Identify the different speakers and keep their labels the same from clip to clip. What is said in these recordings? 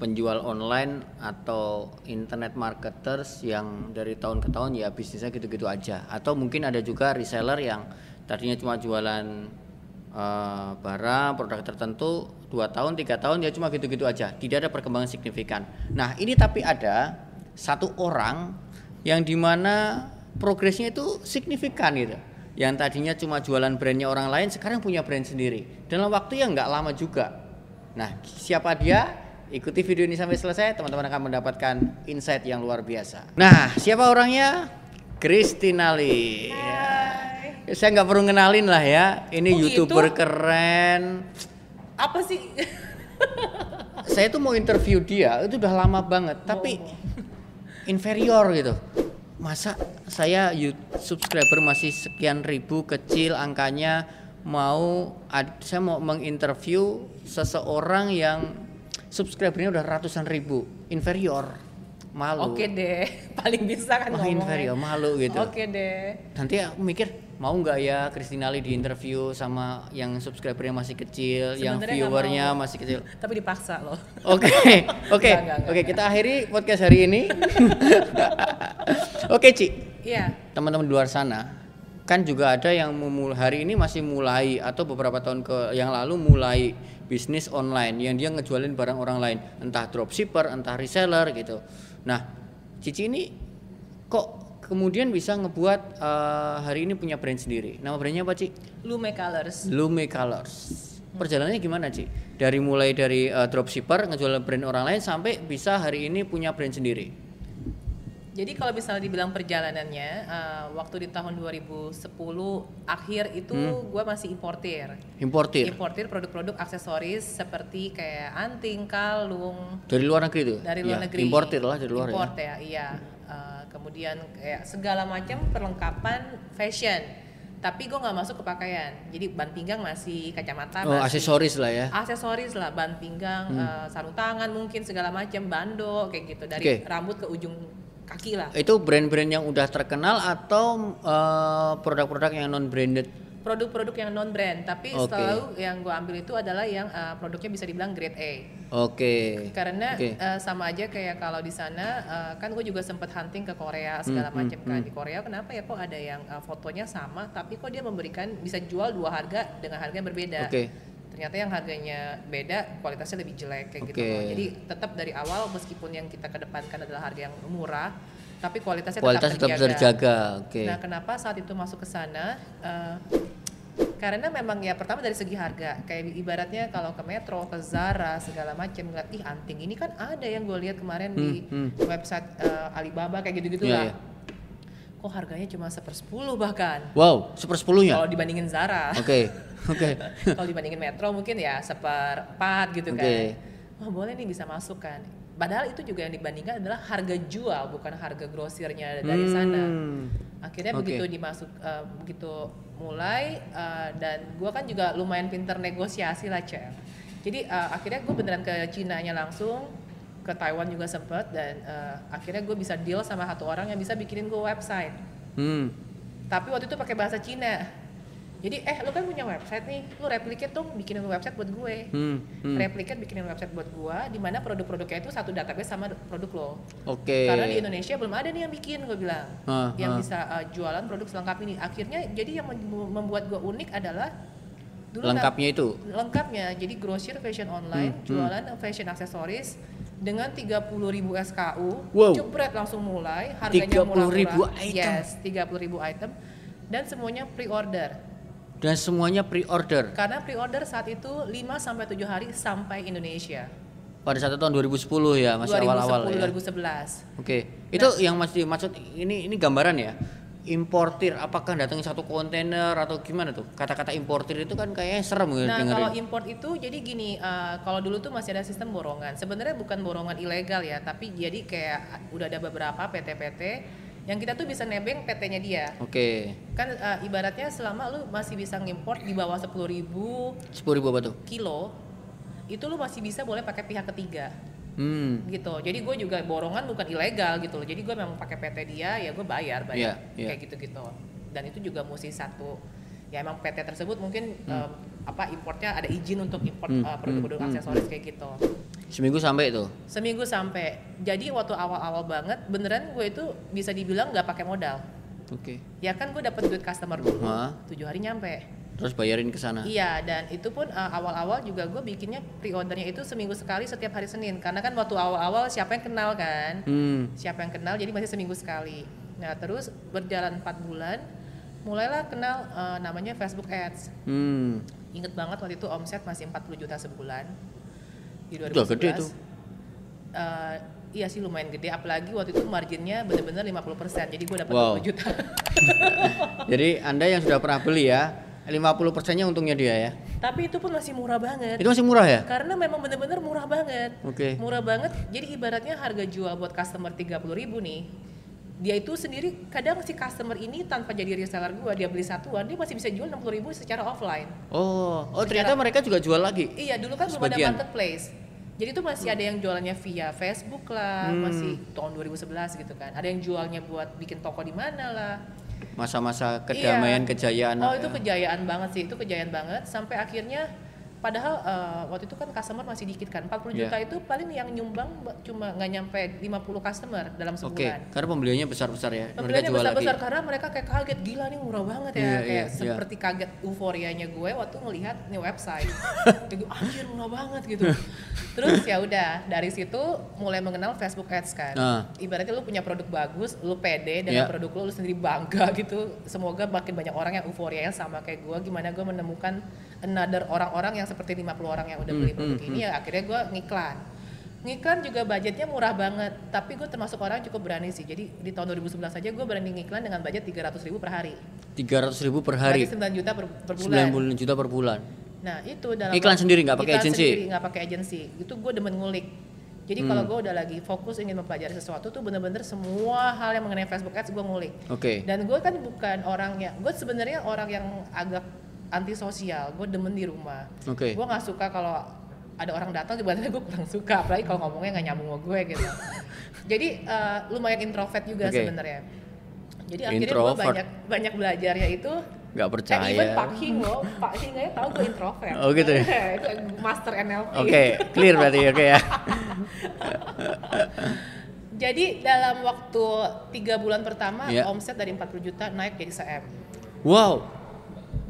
Speaker 1: penjual online atau internet marketers yang dari tahun ke tahun ya bisnisnya gitu-gitu aja. Atau mungkin ada juga reseller yang tadinya cuma jualan eh, barang produk tertentu dua tahun tiga tahun ya cuma gitu-gitu aja. Tidak ada perkembangan signifikan. Nah ini tapi ada satu orang yang di mana progresnya itu signifikan gitu. Yang tadinya cuma jualan brandnya orang lain sekarang punya brand sendiri. Dalam waktu yang nggak lama juga. Nah siapa dia ikuti video ini sampai selesai teman-teman akan mendapatkan insight yang luar biasa. Nah siapa orangnya? Christina Lee. Ya. saya nggak perlu ngenalin lah ya. Ini
Speaker 2: Oh, gitu?
Speaker 1: youtuber keren.
Speaker 2: Apa sih?
Speaker 1: saya tuh mau interview dia itu udah lama banget tapi inferior gitu. Masa saya subscriber masih sekian ribu kecil angkanya mau saya mau menginterview seseorang yang subscribernya udah ratusan ribu inferior malu
Speaker 2: Oke deh, paling bisa kan
Speaker 1: Wah, inferior malu gitu
Speaker 2: Oke deh.
Speaker 1: nanti aku mikir mau nggak ya Christina Lee diinterview sama yang subscribernya masih kecil yang
Speaker 2: Sebenarnya nggak
Speaker 1: viewernya masih kecil
Speaker 2: Tapi dipaksa loh.
Speaker 1: Oke, oke, oke. Kita akhiri podcast hari ini. oke, Ci.
Speaker 2: Iya.
Speaker 1: Teman-teman di luar sana, kan juga ada yang hari ini masih mulai atau beberapa tahun ke yang lalu mulai bisnis online yang dia ngejualin barang orang lain, entah dropshipper, entah reseller gitu. Nah, Cici ini kok kemudian bisa ngebuat eh, hari ini punya brand sendiri. Nama brandnya apa, Ci?
Speaker 2: Lume Colors.
Speaker 1: Lume Colors. Perjalanannya gimana Ci? Dari mulai dari uh, dropshipper ngejual brand orang lain sampai bisa hari ini punya brand sendiri.
Speaker 2: Jadi kalau misalnya dibilang perjalanannya, eh, waktu di tahun 2010 akhir itu
Speaker 1: Hmm.
Speaker 2: gue masih importir.
Speaker 1: Importir
Speaker 2: Importir produk-produk aksesoris seperti kayak anting, kalung,
Speaker 1: dari luar negeri tuh.
Speaker 2: dari luar
Speaker 1: Ya,
Speaker 2: negeri.
Speaker 1: Importir lah dari luar
Speaker 2: Import
Speaker 1: ya.
Speaker 2: ya, iya. Eh, kemudian kayak segala macam perlengkapan fashion. Tapi gue nggak masuk ke pakaian. Jadi ban pinggang masih, kacamata
Speaker 1: Oh,
Speaker 2: masih.
Speaker 1: aksesoris lah ya.
Speaker 2: Aksesoris lah, ban pinggang, eh, sarung tangan mungkin segala macam, bando kayak gitu dari
Speaker 1: Oke.
Speaker 2: rambut ke ujung kaki lah.
Speaker 1: Itu brand-brand yang udah terkenal atau uh, produk-produk yang non branded?
Speaker 2: Produk-produk yang non brand, tapi
Speaker 1: Oke.
Speaker 2: selalu yang gue ambil itu adalah yang eh, produknya bisa dibilang grade A.
Speaker 1: Oke.
Speaker 2: karena
Speaker 1: Oke.
Speaker 2: eh, sama aja kayak kalau di sana eh, kan gue juga sempet hunting ke Korea segala
Speaker 1: Hmm,
Speaker 2: macam kan di Korea kenapa ya kok ada yang eh, fotonya sama tapi kok dia memberikan bisa jual dua harga dengan harga yang berbeda
Speaker 1: Oke.
Speaker 2: Ternyata yang harganya beda kualitasnya lebih jelek kayak gitu
Speaker 1: Oke.
Speaker 2: loh jadi tetap dari awal meskipun yang kita kedepankan adalah harga yang murah tapi kualitasnya
Speaker 1: Kualitas
Speaker 2: tetap
Speaker 1: tetap terjaga. Oke.
Speaker 2: Nah, kenapa saat itu masuk ke sana? Eh, karena memang ya pertama dari segi harga, kayak ibaratnya kalau ke Metro, ke Zara segala macam ngeliat ih anting ini kan ada yang gue lihat kemarin di
Speaker 1: Hmm,
Speaker 2: website eh, Alibaba kayak gitu-gitu
Speaker 1: Iya,
Speaker 2: lah.
Speaker 1: iya.
Speaker 2: Kok harganya cuma sepersepuluh bahkan
Speaker 1: Wow, sepersepuluhnya.
Speaker 2: kalau dibandingin Zara.
Speaker 1: Oke. Oke.
Speaker 2: kalau dibandingin Metro mungkin ya seperempat gitu
Speaker 1: Oke.
Speaker 2: kan. Wah boleh nih bisa masuk kan. Padahal itu juga yang dibandingkan adalah harga jual bukan harga grosirnya dari sana.
Speaker 1: Hmm.
Speaker 2: Akhirnya
Speaker 1: Oke.
Speaker 2: begitu dimasuk eh, begitu mulai eh, dan gua kan juga lumayan pinter negosiasi lah cel. Jadi eh, akhirnya gue beneran ke Cina nya langsung ke Taiwan juga sempet dan eh, akhirnya gue bisa deal sama satu orang yang bisa bikinin gue website.
Speaker 1: Hmm.
Speaker 2: Tapi waktu itu pakai bahasa Cina. Jadi eh lu kan punya website nih, lu replicate dong bikinin website buat gue.
Speaker 1: Hmm. hmm.
Speaker 2: Replicate bikinin website buat gua di mana produk-produknya itu satu database sama produk lo.
Speaker 1: Oke.
Speaker 2: Karena di Indonesia belum ada nih yang bikin gue bilang.
Speaker 1: Ah,
Speaker 2: yang
Speaker 1: ah.
Speaker 2: bisa uh, jualan produk selengkap ini. Akhirnya jadi yang mem- membuat gua unik adalah dulu
Speaker 1: Lengkapnya itu.
Speaker 2: lengkapnya. Jadi grosir fashion online,
Speaker 1: Hmm, hmm.
Speaker 2: jualan fashion aksesoris dengan 30.000 SKU,
Speaker 1: Wow.
Speaker 2: jebret langsung mulai, harganya
Speaker 1: 30.000
Speaker 2: murah-murah.
Speaker 1: item.
Speaker 2: Yes, 30.000 item dan semuanya pre-order.
Speaker 1: Dan semuanya pre-order.
Speaker 2: Karena pre-order saat itu 5 sampai 7 hari sampai Indonesia.
Speaker 1: Pada saat itu tahun 2010 ya, masih
Speaker 2: 2010
Speaker 1: awal-awal ya.
Speaker 2: 2011.
Speaker 1: Oke, itu yang masih dimaksud ini ini gambaran ya. Importir apakah datang satu kontainer atau gimana tuh? Kata-kata importir itu kan kayaknya serem gitu
Speaker 2: Nah,
Speaker 1: dengerin.
Speaker 2: kalau import itu jadi gini, eh, kalau dulu tuh masih ada sistem borongan. Sebenarnya bukan borongan ilegal ya, tapi jadi kayak udah ada beberapa PT-PT yang kita tuh bisa nebeng PT-nya dia.
Speaker 1: Oke.
Speaker 2: Kan eh, ibaratnya selama lu masih bisa ngimport di bawah 10.000 ribu
Speaker 1: 10.000 apa tuh?
Speaker 2: kilo, itu lu masih bisa boleh pakai pihak ketiga.
Speaker 1: Hmm.
Speaker 2: gitu jadi gue juga borongan bukan ilegal gitu loh jadi gue memang pakai PT dia ya gue bayar bayar
Speaker 1: Iya, iya.
Speaker 2: kayak gitu gitu dan itu juga mesti satu ya emang PT tersebut mungkin
Speaker 1: Hmm.
Speaker 2: em, apa importnya ada izin untuk import
Speaker 1: Hmm,
Speaker 2: eh, produk-produk
Speaker 1: hmm, hmm,
Speaker 2: aksesoris kayak gitu
Speaker 1: Seminggu sampai itu.
Speaker 2: seminggu sampai jadi waktu awal-awal banget beneran gue itu bisa dibilang nggak pakai modal
Speaker 1: Oke.
Speaker 2: ya kan gue dapet duit customer dulu tujuh hari nyampe
Speaker 1: Terus bayarin ke sana.
Speaker 2: Iya, dan itu pun uh, awal-awal juga gue bikinnya pre-ordernya itu seminggu sekali setiap hari Senin. Karena kan waktu awal-awal siapa yang kenal kan?
Speaker 1: Hmm.
Speaker 2: Siapa yang kenal, jadi masih seminggu sekali. Nah terus berjalan 4 bulan, mulailah kenal uh, namanya Facebook Ads.
Speaker 1: Hmm.
Speaker 2: Ingat banget waktu itu omset masih 40 juta sebulan di 2011.
Speaker 1: Udah gede tuh.
Speaker 2: Uh, iya sih lumayan gede, apalagi waktu itu marginnya bener-bener 50%, jadi gue dapat
Speaker 1: Wow.
Speaker 2: 20 juta.
Speaker 1: Jadi Anda yang sudah pernah beli ya, 50 persennya untungnya dia ya.
Speaker 2: Tapi itu pun masih murah banget.
Speaker 1: Itu masih murah ya?
Speaker 2: Karena memang bener-bener murah banget.
Speaker 1: Oke.
Speaker 2: Murah banget. Jadi ibaratnya harga jual buat customer 30.000 ribu nih. Dia itu sendiri kadang si customer ini tanpa jadi reseller gua, dia beli satuan, dia masih bisa jual 60.000 ribu secara offline.
Speaker 1: Oh, oh ternyata mereka juga jual lagi.
Speaker 2: Iya, dulu kan belum ada marketplace. Jadi itu masih ada yang jualannya via Facebook lah,
Speaker 1: Hmm.
Speaker 2: masih tahun 2011 gitu kan. Ada yang jualnya buat bikin toko di mana lah.
Speaker 1: Masa-masa kedamaian,
Speaker 2: Iya.
Speaker 1: kejayaan.
Speaker 2: Oh itu
Speaker 1: ya.
Speaker 2: kejayaan banget sih, itu kejayaan banget. Sampai akhirnya, padahal eh, waktu itu kan customer masih dikit kan. 40
Speaker 1: Iya.
Speaker 2: juta itu paling yang nyumbang ba- cuma nggak nyampe 50 customer dalam
Speaker 1: Oke,
Speaker 2: sebulan.
Speaker 1: karena pembeliannya besar-besar ya.
Speaker 2: Pembeliannya
Speaker 1: mereka jual
Speaker 2: besar-besar
Speaker 1: lagi.
Speaker 2: karena mereka kayak kaget gila nih murah banget ya
Speaker 1: Iya,
Speaker 2: kayak
Speaker 1: iya, iya.
Speaker 2: seperti kaget euforianya gue waktu ngelihat nih website. Gue, anjir murah banget gitu. Terus ya udah dari situ mulai mengenal Facebook Ads kan.
Speaker 1: Nah.
Speaker 2: Ibaratnya lu punya produk bagus, lu pede dengan
Speaker 1: Iya.
Speaker 2: produk lu, lu sendiri bangga gitu. Semoga makin banyak orang yang euforianya sama kayak gue. Gimana gue menemukan another orang-orang yang seperti 50 orang yang udah beli
Speaker 1: Hmm,
Speaker 2: produk
Speaker 1: hmm,
Speaker 2: ini ya akhirnya gue ngiklan. Ngiklan juga budgetnya murah banget, tapi gue termasuk orang yang cukup berani sih. Jadi di tahun 2011 aja gue berani ngiklan dengan budget 300 ribu per hari.
Speaker 1: 300 ribu per hari.
Speaker 2: Berarti 9 juta per, per bulan.
Speaker 1: 90 juta per bulan.
Speaker 2: Nah itu dalam
Speaker 1: Iklan sendiri, nggak pakai agensi?
Speaker 2: sendiri, nggak pakai agensi. Itu gue demen ngulik. Jadi kalau
Speaker 1: Hmm.
Speaker 2: gue udah lagi fokus ingin mempelajari sesuatu tuh bener-bener semua hal yang mengenai Facebook Ads gue ngulik.
Speaker 1: Oke.
Speaker 2: Dan gue kan bukan orang yang, gue sebenarnya orang yang agak antisosial. Gue demen di rumah.
Speaker 1: Oke.
Speaker 2: Gue nggak suka kalau ada orang datang sebenarnya gue kurang suka, apalagi kalau ngomongnya nggak nyambung sama gue gitu. Jadi eh, lumayan introvert juga
Speaker 1: Oke.
Speaker 2: sebenarnya. Jadi akhirnya gue banyak banyak belajarnya itu
Speaker 1: Nggak
Speaker 2: Eh,
Speaker 1: percaya.
Speaker 2: even Pak Hing loh, Pak Hing aja tahu gue introvert.
Speaker 1: Oh, gitu ya?
Speaker 2: itu master NLP.
Speaker 1: Oke, clear berarti oke ya.
Speaker 2: Jadi dalam waktu tiga bulan pertama
Speaker 1: Iya.
Speaker 2: omset dari 40 juta naik jadi 1 M.
Speaker 1: Wow,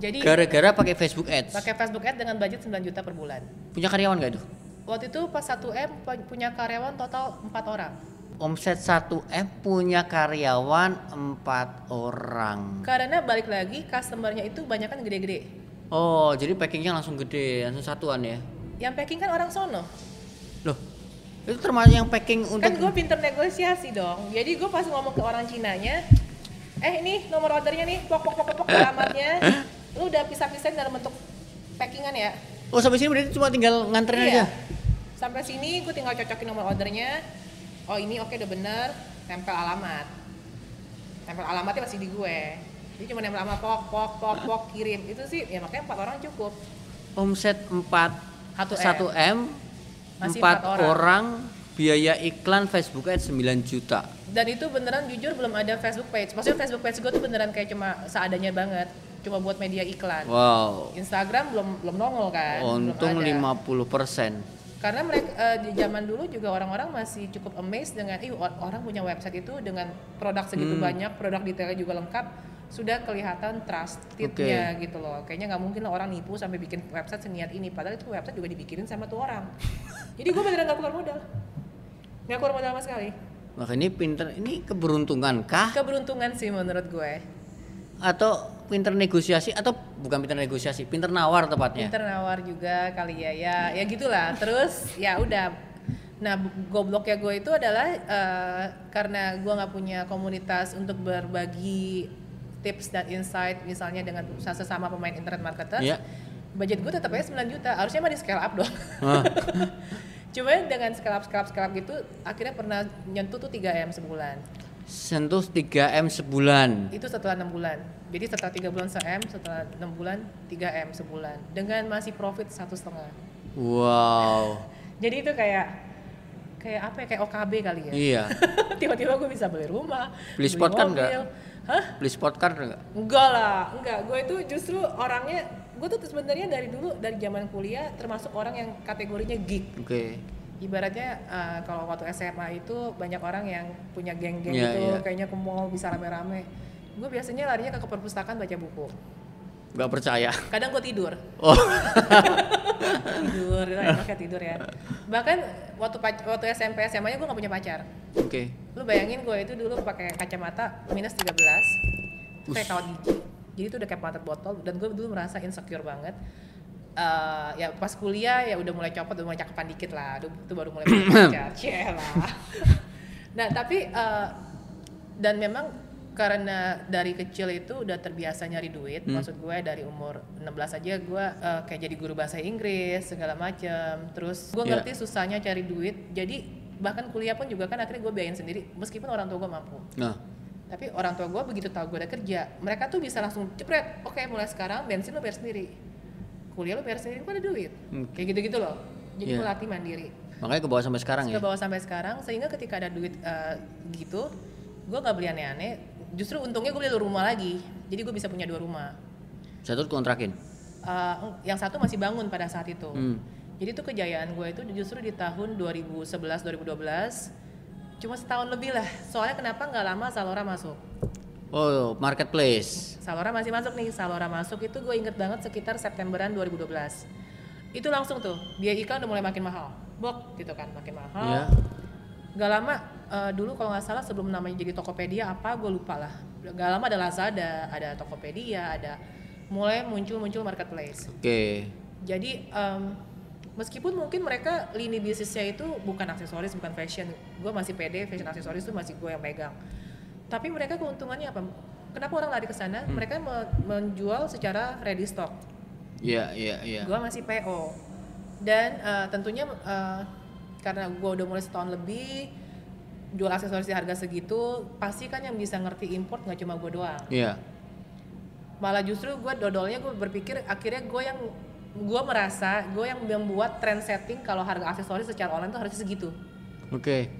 Speaker 2: Jadi
Speaker 1: gara-gara pakai Facebook Ads.
Speaker 2: pakai Facebook Ads dengan budget 9 juta per bulan.
Speaker 1: Punya karyawan nggak itu?
Speaker 2: Waktu itu pas 1 M pu- punya karyawan total 4 orang.
Speaker 1: Omset 1 M punya karyawan 4 orang.
Speaker 2: Karena balik lagi customernya itu banyak kan gede-gede.
Speaker 1: Oh, jadi packingnya langsung gede, langsung satuan ya?
Speaker 2: Yang packing kan orang sono.
Speaker 1: Loh, itu termasuk yang packing untuk
Speaker 2: Kan gue pinter negosiasi dong. Jadi gue pas ngomong ke orang Cinanya, eh ini nomor ordernya nih, pok pok pok, pok alamatnya. Lu udah pisah-pisahin dalam bentuk packingan ya?
Speaker 1: Oh, sampai sini berarti cuma tinggal nganterin
Speaker 2: Iya.
Speaker 1: aja.
Speaker 2: Sampai sini gue tinggal cocokin nomor ordernya. Oh ini oke udah bener, tempel alamat. Tempel alamatnya masih di gue. Jadi cuma nempel alamat pok pok pok pok kirim. Itu sih ya makanya empat orang cukup.
Speaker 1: Omset 4
Speaker 2: Satu
Speaker 1: 1 M,
Speaker 2: Masih
Speaker 1: 4
Speaker 2: empat orang.
Speaker 1: orang. Biaya iklan Facebook Ads 9 juta.
Speaker 2: Dan itu beneran jujur belum ada Facebook page. Maksudnya Facebook page gue tuh beneran kayak cuma seadanya banget. Cuma buat media iklan.
Speaker 1: Wow.
Speaker 2: Instagram belum belum nongol kan. belum
Speaker 1: Untung
Speaker 2: ada.
Speaker 1: 50%.
Speaker 2: Karena mereka eh, di zaman dulu juga orang-orang masih cukup amazed dengan, ih or- orang punya website itu dengan produk segitu
Speaker 1: Hmm.
Speaker 2: banyak, produk detailnya juga lengkap, sudah kelihatan trustednya gitu loh. Kayaknya nggak mungkin lah orang nipu sampai bikin website seniat ini, padahal itu website juga dibikinin sama tuh orang. Jadi gue beneran nggak keluar modal, nggak keluar modal sama sekali.
Speaker 1: Maka ini pinter, ini keberuntungan kah?
Speaker 2: Keberuntungan sih menurut gue.
Speaker 1: Atau pinter negosiasi atau bukan pinter negosiasi, pinter nawar tepatnya.
Speaker 2: Pinter nawar juga kali ya, ya, ya gitulah. Terus ya udah. Nah, gobloknya gue itu adalah eh, karena gue nggak punya komunitas untuk berbagi tips dan insight, misalnya dengan sesama pemain internet marketer.
Speaker 1: Iya.
Speaker 2: Budget gue tetap aja 9 juta. Harusnya mah di scale up dong. Cuma dengan up, scale up gitu, akhirnya pernah nyentuh tuh 3 m sebulan.
Speaker 1: Sentuh 3 M sebulan.
Speaker 2: Itu setelah enam bulan. Jadi setelah tiga bulan se m, setelah enam bulan 3 m sebulan. Dengan masih profit satu setengah.
Speaker 1: Wow.
Speaker 2: Jadi itu kayak kayak apa ya kayak OKB kali ya.
Speaker 1: Iya.
Speaker 2: Tiba-tiba gue bisa beli rumah,
Speaker 1: Beli spot kan enggak?
Speaker 2: Hah?
Speaker 1: Beli spot card enggak?
Speaker 2: Enggak lah, enggak. Gue itu justru orangnya gue tuh sebenarnya dari dulu dari zaman kuliah termasuk orang yang kategorinya geek.
Speaker 1: Oke.
Speaker 2: ibaratnya uh, kalau waktu SMA itu banyak orang yang punya geng-geng
Speaker 1: Iya,
Speaker 2: gitu
Speaker 1: iya.
Speaker 2: kayaknya ke mall bisa rame-rame gue biasanya larinya ke perpustakaan baca buku
Speaker 1: Nggak percaya.
Speaker 2: kadang gue tidur
Speaker 1: Oh,
Speaker 2: tidur itu enaknya tidur ya bahkan waktu waktu SMP SMA nya gue gak punya pacar
Speaker 1: oke.
Speaker 2: lu bayangin gue itu dulu pakai kacamata minus 13 itu kayak kawat gigi jadi itu udah kayak pantat botol dan gue dulu merasa insecure banget. Eh, ya pas kuliah ya udah mulai copot udah mulai cakepan dikit lah. Aduh, itu baru mulai pacar. Cielah. nah tapi eh, dan memang karena dari kecil itu udah terbiasa nyari duit maksud gue dari umur 16 aja gue eh, kayak jadi guru bahasa Inggris segala macem. Terus gue
Speaker 1: Iya.
Speaker 2: ngerti susahnya cari duit. Jadi bahkan kuliah pun juga kan akhirnya gue biayain sendiri meskipun orang tua gue mampu.
Speaker 1: Nah,
Speaker 2: tapi orang tua gue begitu tahu gue udah kerja mereka tuh bisa langsung cepret oke mulai sekarang bensin lo bayar sendiri kuliah lo bayar sendiri kok ada duit
Speaker 1: Hmm.
Speaker 2: kayak gitu gitu loh jadi
Speaker 1: Iya.
Speaker 2: gue latih mandiri
Speaker 1: makanya ke bawah sampai sekarang
Speaker 2: ke
Speaker 1: ya.
Speaker 2: bawah sampai sekarang sehingga ketika ada duit eh, gitu gue nggak beli aneh-aneh justru untungnya gue beli rumah lagi jadi gue bisa punya dua rumah
Speaker 1: Satu kontrakin.
Speaker 2: Eh, yang satu masih bangun pada saat itu
Speaker 1: Hmm.
Speaker 2: jadi itu kejayaan gue itu justru di tahun 2011 2012 cuma setahun lebih lah. Soalnya kenapa nggak lama Salora masuk?
Speaker 1: Oh, marketplace.
Speaker 2: Salora masih masuk nih, Salora masuk itu gue inget banget sekitar Septemberan 2012 Itu langsung tuh, biaya iklan udah mulai makin mahal. Bok gitu kan, makin mahal.
Speaker 1: Ya.
Speaker 2: Gak lama, eh, dulu kalau nggak salah sebelum namanya jadi Tokopedia apa gue lupa lah. Gak lama ada Lazada, ada Tokopedia, ada mulai muncul-muncul marketplace.
Speaker 1: Oke.
Speaker 2: Jadi em, meskipun mungkin mereka lini bisnisnya itu bukan aksesoris, bukan fashion Gue masih pede, fashion aksesoris itu masih gue yang pegang tapi mereka keuntungannya apa? Kenapa orang lari ke sana?
Speaker 1: Hmm.
Speaker 2: Mereka me- menjual secara ready stock.
Speaker 1: Iya, iya, iya.
Speaker 2: Gua masih PO. Dan eh, tentunya eh, karena gua udah mulai setahun lebih jual aksesoris di harga segitu, pasti kan yang bisa ngerti import nggak cuma gua doang.
Speaker 1: Iya.
Speaker 2: Malah justru gua dodolnya gue berpikir akhirnya gue yang gua merasa gue yang membuat trend setting kalau harga aksesoris secara online tuh harusnya segitu.
Speaker 1: Oke.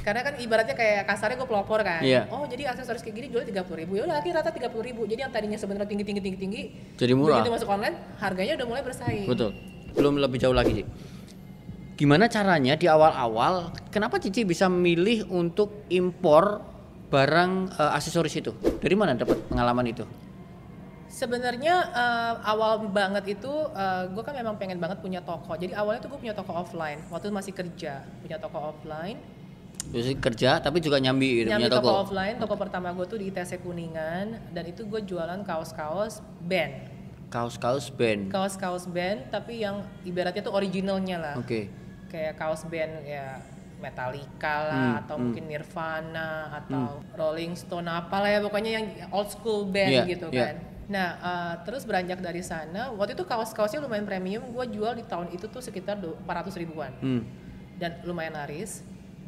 Speaker 2: Karena kan ibaratnya kayak kasarnya gue pelopor kan.
Speaker 1: Iya.
Speaker 2: Oh jadi aksesoris kayak gini jualnya tiga puluh ribu. Ya udah akhirnya rata tiga puluh ribu. Jadi yang tadinya sebenarnya tinggi tinggi tinggi tinggi.
Speaker 1: Jadi murah.
Speaker 2: Begitu masuk online harganya udah mulai bersaing.
Speaker 1: Betul. Belum lebih jauh lagi, Ci. Gimana caranya di awal-awal kenapa Cici bisa memilih untuk impor barang eh, aksesoris itu? Dari mana dapat pengalaman itu?
Speaker 2: Sebenarnya eh, awal banget itu gue kan memang pengen banget punya toko. Jadi awalnya tuh gue punya toko offline. Waktu itu masih kerja punya toko offline.
Speaker 1: Terus kerja tapi juga nyambi,
Speaker 2: Nyambi
Speaker 1: punya
Speaker 2: toko.
Speaker 1: toko.
Speaker 2: offline. Toko pertama gue tuh di ITC Kuningan dan itu gue jualan kaos-kaos band.
Speaker 1: Kaos-kaos band.
Speaker 2: Kaos-kaos band tapi yang ibaratnya tuh originalnya lah.
Speaker 1: Oke.
Speaker 2: kayak kaos band ya Metallica lah
Speaker 1: Hmm,
Speaker 2: atau
Speaker 1: hmm.
Speaker 2: mungkin Nirvana atau Rolling Stone apalah ya pokoknya yang old school band
Speaker 1: Iya,
Speaker 2: gitu
Speaker 1: iya.
Speaker 2: kan. Nah eh, terus beranjak dari sana waktu itu kaos-kaosnya lumayan premium gue jual di tahun itu tuh sekitar du- 400 ribuan
Speaker 1: Hmm.
Speaker 2: dan lumayan laris.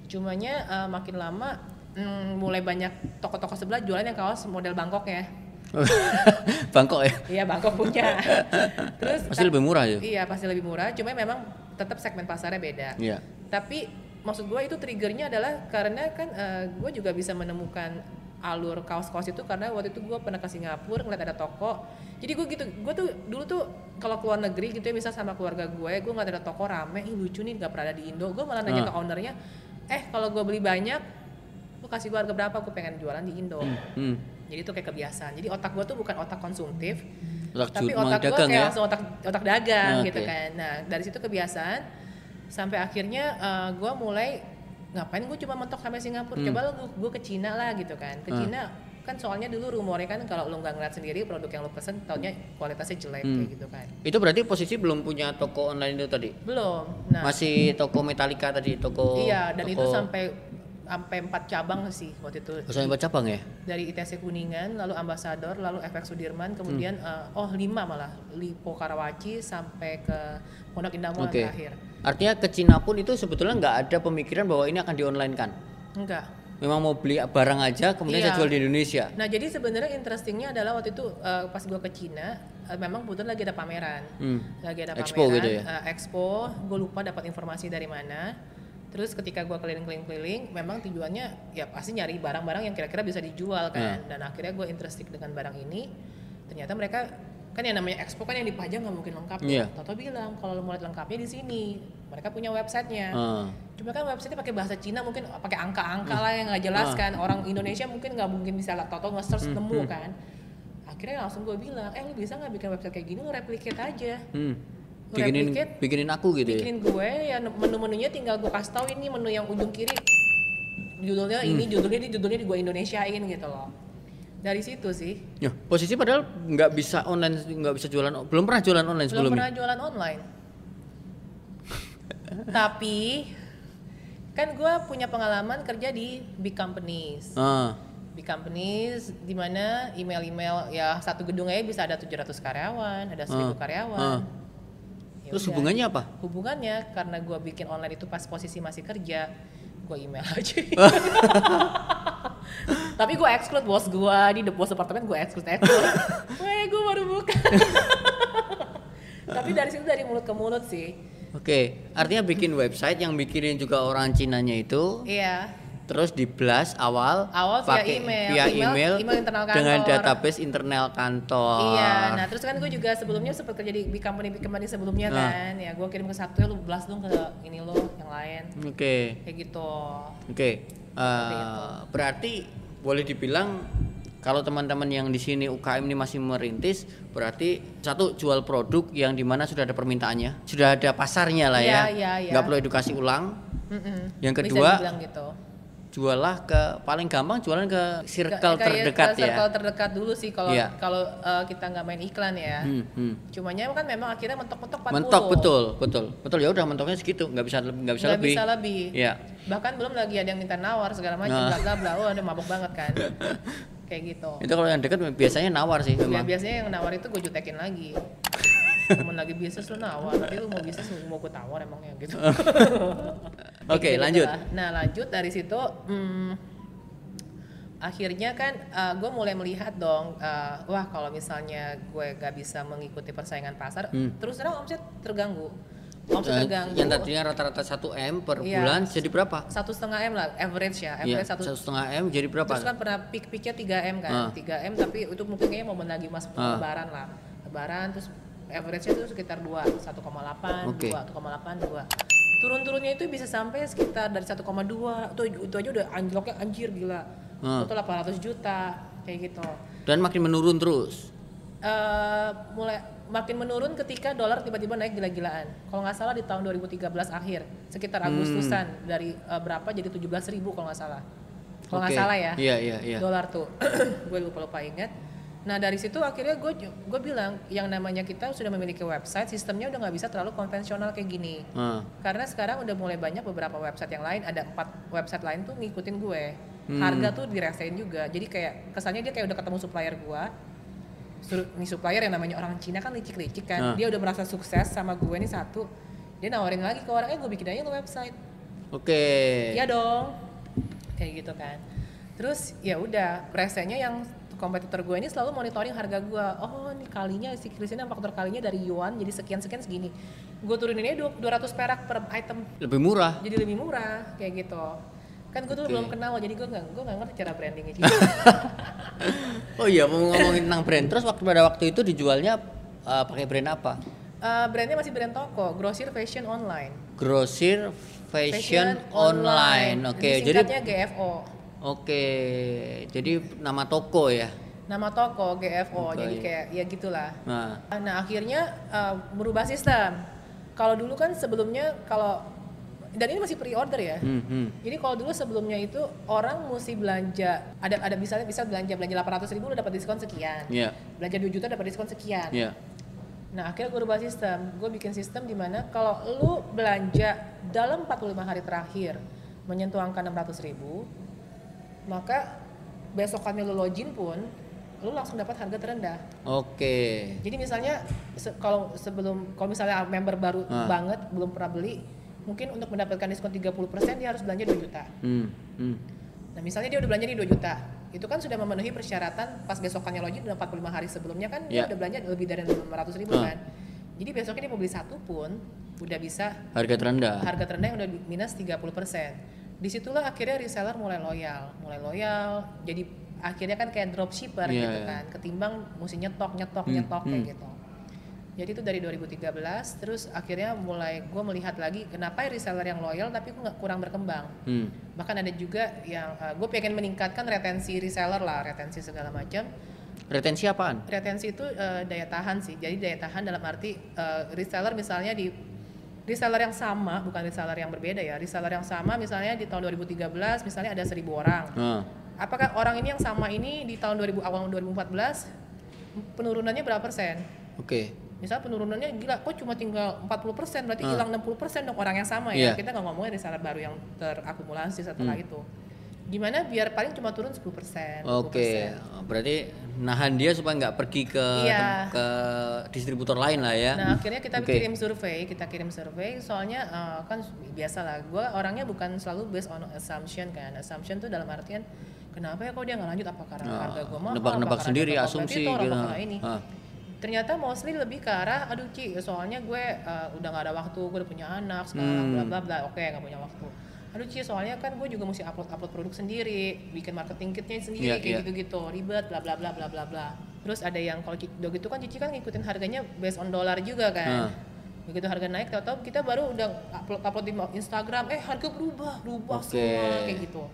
Speaker 2: Cumanya eh, makin lama mm, mulai banyak toko-toko sebelah jualan yang kaos model Bangkok ya.
Speaker 1: Bangkok ya.
Speaker 2: Iya Bangkok punya. terus
Speaker 1: Pasti lebih murah ya.
Speaker 2: Iya pasti lebih murah. Cuma memang tetap segmen pasarnya beda.
Speaker 1: Iya.
Speaker 2: Tapi maksud gue itu triggernya adalah karena kan gue juga bisa menemukan alur kaos-kaos itu karena waktu itu gue pernah ke Singapura ngeliat ada toko. Jadi gue gitu, gue tuh dulu tuh kalau keluar negeri gitu ya misal sama keluarga gue, gue ngeliat ada toko rame, ih lucu nih nggak pernah ada di Indo. Gue malah nanya
Speaker 1: Ah.
Speaker 2: ke ownernya, eh kalau gue beli banyak, lu kasih gue harga berapa? Gue pengen jualan di Indo.
Speaker 1: Hmm.
Speaker 2: Jadi itu kayak kebiasaan. Jadi otak gue tuh bukan otak konsumtif,
Speaker 1: Otak
Speaker 2: tapi otak gue kayak
Speaker 1: ya?
Speaker 2: langsung otak otak dagang
Speaker 1: Oke.
Speaker 2: gitu kan. Nah dari situ kebiasaan sampai akhirnya eh, gue mulai ngapain gue cuma mentok sampai Singapura.
Speaker 1: Hmm.
Speaker 2: Coba lu gue ke Cina lah gitu kan. Ke
Speaker 1: Ah.
Speaker 2: Cina kan soalnya dulu rumornya kan kalau lu nggak ngeliat sendiri produk yang lu pesen taunya kualitasnya jelek
Speaker 1: Hmm.
Speaker 2: kayak gitu kan.
Speaker 1: Itu berarti posisi belum punya toko online itu tadi.
Speaker 2: Belum. Nah
Speaker 1: Masih toko Metallica tadi, toko
Speaker 2: iya dan itu
Speaker 1: toko-
Speaker 2: sampai sampai empat cabang sih waktu itu.
Speaker 1: Oh, sampai empat cabang ya?
Speaker 2: dari ITC Kuningan, lalu Ambasador, lalu FX Sudirman, kemudian
Speaker 1: Hmm.
Speaker 2: eh, oh lima malah Lipo Karawaci sampai ke Pondok Indah Mall
Speaker 1: Oke.
Speaker 2: terakhir.
Speaker 1: Artinya ke Cina pun itu sebetulnya nggak ada pemikiran bahwa ini akan di online kan?
Speaker 2: Enggak.
Speaker 1: Memang mau beli barang aja kemudian
Speaker 2: Iya.
Speaker 1: saya jual di Indonesia.
Speaker 2: Nah jadi sebenarnya interestingnya adalah waktu itu eh, pas gua ke Cina, eh, memang kebetulan lagi ada pameran,
Speaker 1: Hmm.
Speaker 2: lagi ada
Speaker 1: Expo
Speaker 2: pameran,
Speaker 1: gitu ya?
Speaker 2: eh, expo. Gue lupa dapat informasi dari mana. Terus ketika gua keliling-keliling-keliling, memang tujuannya ya pasti nyari barang-barang yang kira-kira bisa dijual kan. Dan akhirnya gue interested dengan barang ini. Ternyata mereka kan yang namanya expo kan yang dipajang nggak mungkin lengkap.
Speaker 1: Iya.
Speaker 2: Toto bilang kalau lo mau lihat lengkapnya di sini. mereka punya websitenya
Speaker 1: Ah.
Speaker 2: cuma kan websitenya pakai bahasa Cina mungkin pakai angka-angka
Speaker 1: Hmm.
Speaker 2: lah yang nggak jelas
Speaker 1: Ah.
Speaker 2: kan orang Indonesia mungkin nggak mungkin bisa lah tau nge-search
Speaker 1: Hmm,
Speaker 2: nemu
Speaker 1: hmm.
Speaker 2: kan akhirnya langsung gue bilang eh lu bisa nggak bikin website kayak gini lu replicate aja
Speaker 1: Hmm.
Speaker 2: Lu
Speaker 1: Bikinin
Speaker 2: replicate,
Speaker 1: bikinin aku gitu ya.
Speaker 2: bikinin gue ya menu-menunya tinggal gue kasih tahu ini menu yang ujung kiri judulnya ini
Speaker 1: Hmm.
Speaker 2: judulnya ini judulnya di gue Indonesiain gitu loh dari situ sih
Speaker 1: Ya, posisi padahal nggak bisa online, nggak bisa jualan, belum pernah jualan online
Speaker 2: belum
Speaker 1: sebelumnya.
Speaker 2: pernah jualan online tapi kan gue punya pengalaman kerja di big companies
Speaker 1: Ah,
Speaker 2: big companies di mana email-email ya satu gedung aja bisa ada 700 karyawan ada 1000
Speaker 1: Ah.
Speaker 2: karyawan
Speaker 1: Ah.
Speaker 2: Ya
Speaker 1: terus
Speaker 2: udah.
Speaker 1: hubungannya apa?
Speaker 2: hubungannya karena gue bikin online itu pas posisi masih kerja gue email aja tapi gue exclude bos gue di the bos apartemen gue exclude exclude weh gue baru buka tapi dari situ dari mulut ke mulut sih
Speaker 1: Oke, artinya bikin website yang bikinin juga orang Cinanya itu,
Speaker 2: iya
Speaker 1: terus di blast awal,
Speaker 2: Awal via
Speaker 1: pakai
Speaker 2: email.
Speaker 1: via
Speaker 2: Email-
Speaker 1: email,
Speaker 2: internal
Speaker 1: dengan
Speaker 2: kantor.
Speaker 1: database internal kantor.
Speaker 2: Iya, nah terus kan gue juga sebelumnya sempat kerja di big company big company sebelumnya
Speaker 1: Nah.
Speaker 2: kan, ya gue kirim ke satu ya lu blast dong ke ini lo yang lain,
Speaker 1: Oke,
Speaker 2: kayak gitu.
Speaker 1: oke. Eh,
Speaker 2: itu.
Speaker 1: berarti boleh dibilang kalau teman-teman yang di sini UKM ini masih merintis, berarti satu jual produk yang di mana sudah ada permintaannya, sudah ada pasarnya lah
Speaker 2: Iya,
Speaker 1: ya,
Speaker 2: iya, iya.
Speaker 1: nggak perlu edukasi ulang.
Speaker 2: Mm-mm.
Speaker 1: Yang kedua,
Speaker 2: gitu.
Speaker 1: Jualah ke paling gampang jualan ke circle terdekat
Speaker 2: ke circle
Speaker 1: ya.
Speaker 2: terdekat dulu sih kalau
Speaker 1: Iya.
Speaker 2: kalau uh, kita nggak main iklan ya.
Speaker 1: Hmm, hmm.
Speaker 2: Cumanya kan memang akhirnya mentok-mentok 40.
Speaker 1: Mentok betul, betul, betul ya udah mentoknya segitu, nggak bisa nggak bisa
Speaker 2: Nggak
Speaker 1: lebih.
Speaker 2: bisa lebih.
Speaker 1: Iya.
Speaker 2: Bahkan belum lagi ada yang minta nawar segala macam
Speaker 1: Nah.
Speaker 2: bla bla bla. Oh, ada mabuk banget kan. Kayak gitu.
Speaker 1: Itu kalau yang dekat biasanya nawar sih
Speaker 2: Ya,
Speaker 1: memang.
Speaker 2: biasanya yang nawar itu gue jutekin lagi. Temen lagi bisnis lu nawar, nanti lu mau bisnis mau gue tawar emangnya gitu.
Speaker 1: Oke,
Speaker 2: Kayak
Speaker 1: lanjut.
Speaker 2: gitulah. Nah lanjut dari situ, hmm, akhirnya kan gue mulai melihat dong, uh, wah kalau misalnya gue gak bisa mengikuti persaingan pasar,
Speaker 1: Hmm.
Speaker 2: terus terang omset terganggu, omset
Speaker 1: Eh,
Speaker 2: terganggu.
Speaker 1: yang tadinya rata-rata 1 m per
Speaker 2: Iya.
Speaker 1: bulan jadi berapa?
Speaker 2: satu setengah m lah, average ya,
Speaker 1: Iya,
Speaker 2: average satu.
Speaker 1: setengah m jadi berapa?
Speaker 2: Terus kan pernah peak peaknya 3 m kan,
Speaker 1: Ah.
Speaker 2: 3 m tapi itu mungkin kayaknya momen lagi mas
Speaker 1: Ah.
Speaker 2: lebaran lah, lebaran terus average-nya itu sekitar 2, 1,8,
Speaker 1: Oke.
Speaker 2: 2, 1,8, 2. Turun-turunnya itu bisa sampai sekitar dari 1,2, itu, itu aja udah anjloknya anjir gila.
Speaker 1: Ah.
Speaker 2: Itu 800 juta, kayak gitu.
Speaker 1: Dan makin menurun terus.
Speaker 2: eh mulai makin menurun ketika dolar tiba-tiba naik gila-gilaan. Kalau nggak salah di tahun 2013 akhir, sekitar
Speaker 1: Hmm.
Speaker 2: Agustusan dari eh, berapa jadi 17.000 ribu kalau nggak salah. Kalau nggak salah ya.
Speaker 1: Iya, iya, iya.
Speaker 2: Dolar tuh, gue lupa lupa ingat. Nah dari situ akhirnya gue gue bilang yang namanya kita sudah memiliki website, sistemnya udah nggak bisa terlalu konvensional kayak gini.
Speaker 1: Ah,
Speaker 2: Karena sekarang udah mulai banyak beberapa website yang lain, ada empat website lain tuh ngikutin gue.
Speaker 1: Hmm.
Speaker 2: Harga tuh diresain juga. Jadi kayak kesannya dia kayak udah ketemu supplier gue. Suruh, nih supplier yang namanya orang Cina kan licik-licik kan.
Speaker 1: Ah.
Speaker 2: Dia udah merasa sukses sama gue nih satu. Dia nawarin lagi ke orangnya gue bikin aja lo website.
Speaker 1: Oke.
Speaker 2: Iya dong. Kayak gitu kan. Terus ya udah, presenya yang kompetitor gue ini selalu monitoring harga gue. Oh, ini kalinya si Kristina faktor kalinya dari yuan jadi sekian-sekian segini. Gue turuninnya dua- 200 perak per item.
Speaker 1: Lebih murah.
Speaker 2: Jadi lebih murah kayak gitu. Kan gue tuh belum kenal jadi gue nggak gue nggak ngerti cara brandingnya sih.
Speaker 1: Oh iya, mau ngomongin tentang brand terus waktu pada waktu itu dijualnya eh, pakai brand apa?
Speaker 2: Eh, brandnya masih brand toko, Grosir Fashion Online.
Speaker 1: Grosir Fashion, Online. Oke, jadi
Speaker 2: singkatnya GFO.
Speaker 1: Oke. Jadi nama toko ya.
Speaker 2: Nama toko GFO.
Speaker 1: Oke.
Speaker 2: Jadi kayak ya gitulah.
Speaker 1: Nah,
Speaker 2: Nah akhirnya uh, berubah sistem. Kalau dulu kan sebelumnya kalau dan ini masih pre-order ya.
Speaker 1: hmm, hmm.
Speaker 2: Jadi kalau dulu sebelumnya itu orang mesti belanja ada ada misalnya bisa belanja belanja 800 ribu lu dapat diskon sekian.
Speaker 1: Iya,
Speaker 2: Belanja 2 juta dapat diskon sekian.
Speaker 1: iya.
Speaker 2: Nah akhirnya gue rubah sistem. Gue bikin sistem di mana kalau lu belanja dalam 45 hari terakhir menyentuh angka 600 ribu, maka besokannya lu login pun lu langsung dapat harga terendah.
Speaker 1: Oke.
Speaker 2: Jadi misalnya se- kalau sebelum kalau misalnya member baru
Speaker 1: Ah.
Speaker 2: banget belum pernah beli, mungkin untuk mendapatkan diskon 30% dia harus belanja 2 juta.
Speaker 1: Hmm, hmm.
Speaker 2: Nah, misalnya dia udah belanja nih 2 juta. Itu kan sudah memenuhi persyaratan pas besokannya login udah 45 hari sebelumnya kan dia
Speaker 1: Ya.
Speaker 2: udah belanja lebih dari 500 ribu
Speaker 1: Ah.
Speaker 2: kan. Jadi besoknya dia mau beli satu pun udah bisa
Speaker 1: Harga terendah.
Speaker 2: harga terendah yang udah di- minus 30%. Di situlah akhirnya reseller mulai loyal, mulai loyal. Jadi akhirnya kan kayak dropshipper
Speaker 1: Iya,
Speaker 2: gitu
Speaker 1: iya.
Speaker 2: kan, ketimbang mesti nyetok, nyetok,
Speaker 1: Hmm,
Speaker 2: nyetok kayak
Speaker 1: hmm.
Speaker 2: gitu. Jadi itu dari 2013, terus akhirnya mulai gue melihat lagi kenapa reseller yang loyal tapi gue nggak kurang berkembang.
Speaker 1: Hmm.
Speaker 2: Bahkan ada juga yang uh, gue pengen meningkatkan retensi reseller lah, retensi segala macam.
Speaker 1: Retensi apaan?
Speaker 2: Retensi itu uh, daya tahan sih. Jadi daya tahan dalam arti uh, reseller misalnya di reseller yang sama, bukan reseller yang berbeda ya. Reseller yang sama misalnya di tahun 2013 misalnya ada 1000 orang.
Speaker 1: Ah.
Speaker 2: Apakah orang ini yang sama ini di tahun 2000 awal 2014 penurunannya berapa persen?
Speaker 1: Oke.
Speaker 2: Misal penurunannya gila, kok cuma tinggal 40% berarti
Speaker 1: Ah.
Speaker 2: hilang 60% dong orang yang sama ya. Kita nggak ngomongin reseller baru yang terakumulasi setelah
Speaker 1: Hmm.
Speaker 2: itu. Gimana biar paling cuma turun 10%. 20%.
Speaker 1: Oke, berarti nahan dia supaya nggak pergi ke
Speaker 2: Iya.
Speaker 1: ke distributor lain lah ya.
Speaker 2: Nah akhirnya kita
Speaker 1: Oke.
Speaker 2: kirim survei, kita kirim survei. Soalnya eh, kan biasa lah, gue orangnya bukan selalu based on assumption kan. Assumption tuh dalam artian kenapa ya kok dia nggak lanjut apa karena
Speaker 1: Ah,
Speaker 2: harga gue mahal,
Speaker 1: nebak-nebak sendiri, asumsi gitu.
Speaker 2: ini.
Speaker 1: Ah.
Speaker 2: Ternyata mostly lebih ke arah, aduh Ci, soalnya gue eh, udah nggak ada waktu, gue udah punya anak sekarang,
Speaker 1: Hmm.
Speaker 2: bla bla bla. Oke, nggak punya waktu. Aduh Ci, soalnya kan gue juga mesti upload upload produk sendiri, bikin marketing kitnya sendiri, kayak
Speaker 1: iya.
Speaker 2: gitu-gitu, ribet, bla bla bla bla bla bla. Terus ada yang kalau udah gitu kan Cici kan ngikutin harganya based on dollar juga kan.
Speaker 1: Ah.
Speaker 2: Begitu harga naik, tahu-tahu kita baru udah upload upload di Instagram, eh harga berubah, berubah
Speaker 1: Oke.
Speaker 2: semua kayak gitu.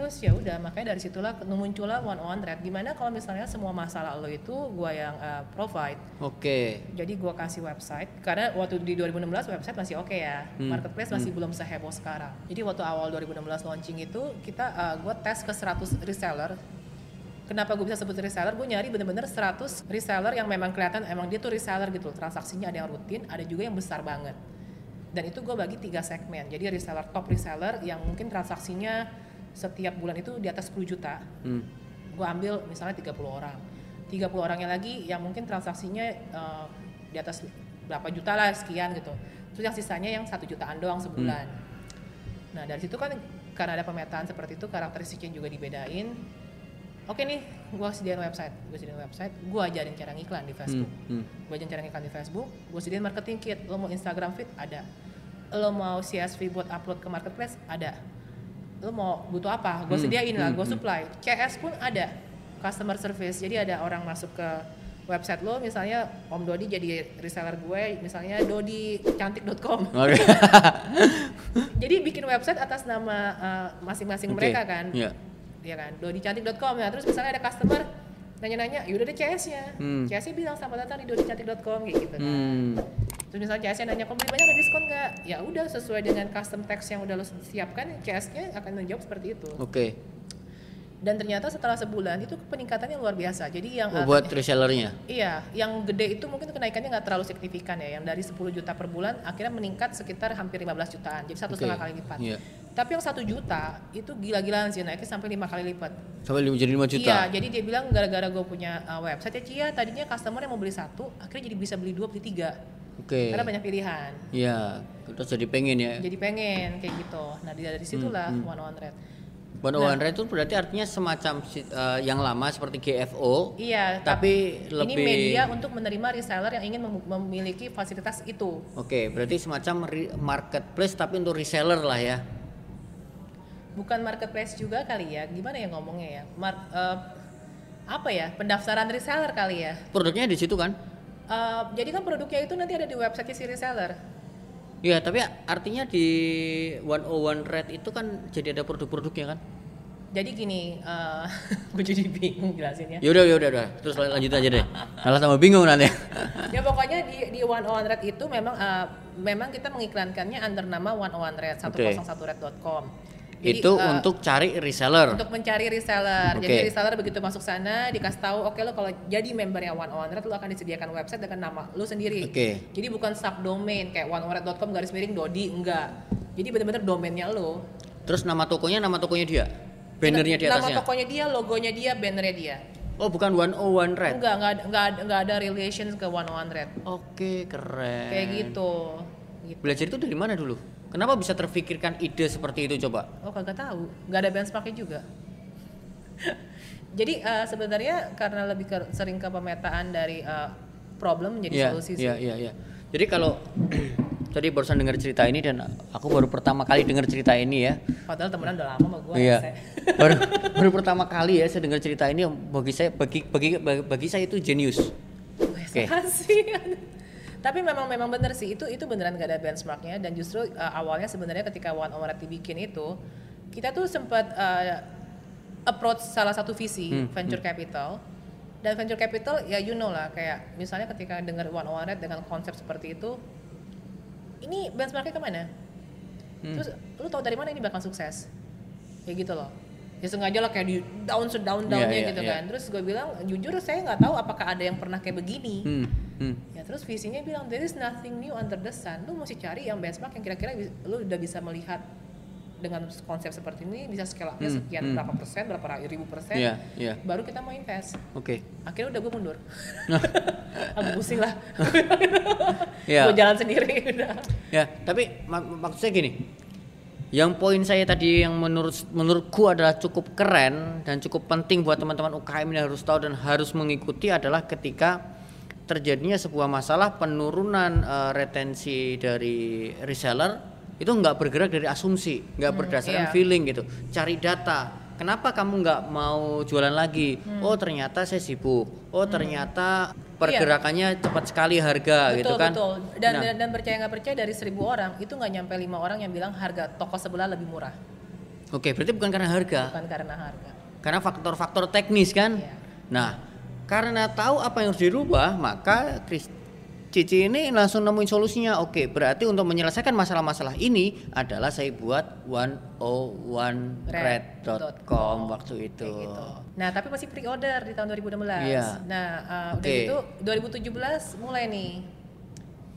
Speaker 2: Terus ya udah makanya dari situlah muncullah one on rate. Gimana kalau misalnya semua masalah lo itu gua yang uh, provide.
Speaker 1: Oke.
Speaker 2: Jadi gua kasih website karena waktu di 2016 website masih oke ya.
Speaker 1: Hmm.
Speaker 2: Marketplace masih belum seheboh sekarang. Jadi waktu awal 2016 launching itu kita uh, gua tes ke 100 reseller. Kenapa gue bisa sebut reseller? Gue nyari bener-bener 100 reseller yang memang kelihatan emang dia tuh reseller gitu. Transaksinya ada yang rutin, ada juga yang besar banget. Dan itu gue bagi tiga segmen. Jadi reseller top reseller yang mungkin transaksinya setiap bulan itu di atas 10 juta.
Speaker 1: Hmm.
Speaker 2: gue ambil misalnya 30 orang. 30 orangnya lagi yang mungkin transaksinya eh, di atas berapa juta lah sekian gitu. Terus yang sisanya yang satu jutaan doang sebulan. Nah dari situ kan karena ada pemetaan seperti itu karakteristiknya juga dibedain. Oke nih gue sediain website. Gue sediain website gue ajarin cara ngiklan di
Speaker 1: Hmm.
Speaker 2: Facebook.
Speaker 1: Hmm.
Speaker 2: gue ajarin cara ngiklan di Facebook gue sediain marketing kit. Lo mau Instagram feed ada. Lo mau CSV buat upload ke marketplace ada lo mau butuh apa gue
Speaker 1: Hmm,
Speaker 2: sediain lah
Speaker 1: hmm,
Speaker 2: gue
Speaker 1: hmm.
Speaker 2: supply CS pun ada customer service jadi ada orang masuk ke website lo misalnya Om Dodi jadi reseller gue misalnya dodicantik.com
Speaker 1: Oke.
Speaker 2: jadi bikin website atas nama uh, masing-masing
Speaker 1: Oke.
Speaker 2: mereka kan
Speaker 1: Iya.
Speaker 2: ya kan dodicantik.com ya terus misalnya ada customer nanya-nanya yaudah ada CS-nya
Speaker 1: Hmm.
Speaker 2: CS-nya bilang selamat datang di dodicantik.com kayak gitu kan
Speaker 1: Hmm.
Speaker 2: Terus misalnya CS-nya nanya, kalau beli banyak ada diskon nggak? Ya udah sesuai dengan custom text yang udah lo siapkan, CS-nya akan menjawab seperti itu.
Speaker 1: Oke.
Speaker 2: Dan ternyata setelah sebulan itu peningkatannya luar biasa. Jadi yang
Speaker 1: Oh, buat resellernya.
Speaker 2: iya, yang gede itu mungkin kenaikannya nggak terlalu signifikan ya. Yang dari 10 juta per bulan akhirnya meningkat sekitar hampir 15 jutaan. Jadi satu
Speaker 1: Oke.
Speaker 2: setengah kali lipat.
Speaker 1: Iya.
Speaker 2: Tapi yang satu juta itu gila-gilaan sih naiknya sampai lima kali lipat.
Speaker 1: Sampai lima- jadi 5 juta.
Speaker 2: Iya, jadi dia bilang gara-gara gue punya uh, website ya Cia, tadinya customer yang mau beli satu, akhirnya jadi bisa beli dua, beli tiga.
Speaker 1: Oke.
Speaker 2: Karena banyak pilihan.
Speaker 1: Iya, kita jadi pengen ya.
Speaker 2: jadi pengen kayak gitu. Nah dari situlah
Speaker 1: Hmm,
Speaker 2: one on red.
Speaker 1: One
Speaker 2: Nah.
Speaker 1: itu berarti artinya semacam eh, yang lama seperti GFO.
Speaker 2: Iya.
Speaker 1: Tapi
Speaker 2: ini
Speaker 1: lebih
Speaker 2: media untuk menerima reseller yang ingin mem- memiliki fasilitas itu.
Speaker 1: Oke, berarti semacam marketplace tapi untuk reseller lah ya.
Speaker 2: Bukan marketplace juga kali ya. Gimana ya ngomongnya ya? Mar- eh, apa ya? Pendaftaran reseller kali ya.
Speaker 1: Produknya di situ kan?
Speaker 2: Eh, jadi kan produknya itu nanti ada di website si reseller.
Speaker 1: Iya, tapi artinya di 101 rate itu kan jadi ada produk-produknya kan?
Speaker 2: Jadi gini, eh gue jadi bingung jelasinnya.
Speaker 1: Yaudah, yaudah, udah. Terus lanjut aja deh. Malah sama bingung nanti.
Speaker 2: ya pokoknya di di one on red itu memang eh, memang kita mengiklankannya under nama one on red 101red.com. Jadi,
Speaker 1: itu
Speaker 2: eh,
Speaker 1: untuk cari reseller.
Speaker 2: untuk mencari reseller. Jadi
Speaker 1: Oke.
Speaker 2: reseller begitu masuk sana dikasih tahu, oke lo kalau jadi membernya One On Red lo akan disediakan website dengan nama lo sendiri.
Speaker 1: Oke.
Speaker 2: Jadi bukan subdomain kayak oneonred.com garis miring Dodi enggak. Jadi benar-benar domainnya lo.
Speaker 1: Terus nama tokonya nama tokonya dia. Bannernya di
Speaker 2: Nama
Speaker 1: atasnya.
Speaker 2: tokonya dia, logonya dia, bannernya dia.
Speaker 1: Oh, bukan 101 rate.
Speaker 2: Enggak, enggak, ada- enggak, ada- enggak ada relations ke One On Red.
Speaker 1: Oke, keren.
Speaker 2: Kayak gitu. gitu.
Speaker 1: Belajar itu dari mana dulu? Kenapa bisa terfikirkan ide seperti itu coba?
Speaker 2: Oh kagak tahu, nggak ada benchmarknya juga. Jadi eh, sebenarnya karena lebih ke, sering ke pemetaan dari eh, problem menjadi
Speaker 1: Iya,
Speaker 2: solusi
Speaker 1: iya, iya, iya. Jadi kalau tadi barusan dengar cerita ini dan aku baru pertama kali dengar cerita ini ya.
Speaker 2: Padahal temenan udah lama sama gue.
Speaker 1: Iya. baru, baru pertama kali ya saya dengar cerita ini bagi saya bagi bagi bagi, bagi saya itu jenius. Oke.
Speaker 2: Kasihan. Tapi memang memang bener sih itu itu beneran gak ada benchmarknya dan justru uh, awalnya sebenarnya ketika One Hour dibikin itu kita tuh sempat uh, approach salah satu visi
Speaker 1: Hmm,
Speaker 2: venture capital dan venture capital ya you know lah kayak misalnya ketika dengar One Hour dengan konsep seperti itu ini benchmarknya ke mana?
Speaker 1: Hmm.
Speaker 2: Terus lu tahu dari mana ini bakal sukses? Kayak gitu loh. Ya sengaja lah kayak di down sedown downnya
Speaker 1: Iya, iya,
Speaker 2: gitu
Speaker 1: iya.
Speaker 2: kan. Terus gue bilang jujur saya nggak tahu apakah ada yang pernah kayak begini.
Speaker 1: Hmm, hmm.
Speaker 2: Ya terus visinya bilang there is nothing new under the sun. Lu mesti cari yang benchmark yang kira-kira lu udah bisa melihat dengan konsep seperti ini bisa scale up-nya
Speaker 1: Hmm,
Speaker 2: sekian
Speaker 1: hmm.
Speaker 2: berapa persen, berapa ra- ribu persen.
Speaker 1: Iya, iya.
Speaker 2: Baru kita mau invest.
Speaker 1: Oke.
Speaker 2: Akhirnya udah gue mundur. Aku pusing lah.
Speaker 1: Iya.
Speaker 2: Gue jalan sendiri udah.
Speaker 1: Ya, tapi mak maksudnya gini. Yang poin saya tadi yang menurut menurutku adalah cukup keren dan cukup penting buat teman-teman UKM ini harus tahu dan harus mengikuti adalah ketika terjadinya sebuah masalah penurunan eh, retensi dari reseller itu nggak bergerak dari asumsi, nggak berdasarkan
Speaker 2: iya.
Speaker 1: feeling gitu. Cari data. Kenapa kamu nggak mau jualan lagi?
Speaker 2: Hmm.
Speaker 1: Oh ternyata saya sibuk. Oh ternyata pergerakannya cepat sekali harga
Speaker 2: betul
Speaker 1: gitu kan.
Speaker 2: betul dan,
Speaker 1: Nah.
Speaker 2: dan dan percaya nggak percaya dari seribu orang itu nggak nyampe lima orang yang bilang harga toko sebelah lebih murah
Speaker 1: Oke, berarti bukan karena harga,
Speaker 2: bukan karena harga
Speaker 1: karena faktor-faktor teknis kan.
Speaker 2: Iya.
Speaker 1: Nah, karena tahu apa yang harus dirubah, maka Kris Cici ini langsung nemuin solusinya. Oke, berarti untuk menyelesaikan masalah-masalah ini adalah saya buat 101red.com waktu itu.
Speaker 2: Kayak gitu. Nah, tapi masih pre-order di tahun 2016.
Speaker 1: Iya.
Speaker 2: Nah, uh, udah
Speaker 1: Oke.
Speaker 2: gitu 2017 mulai nih.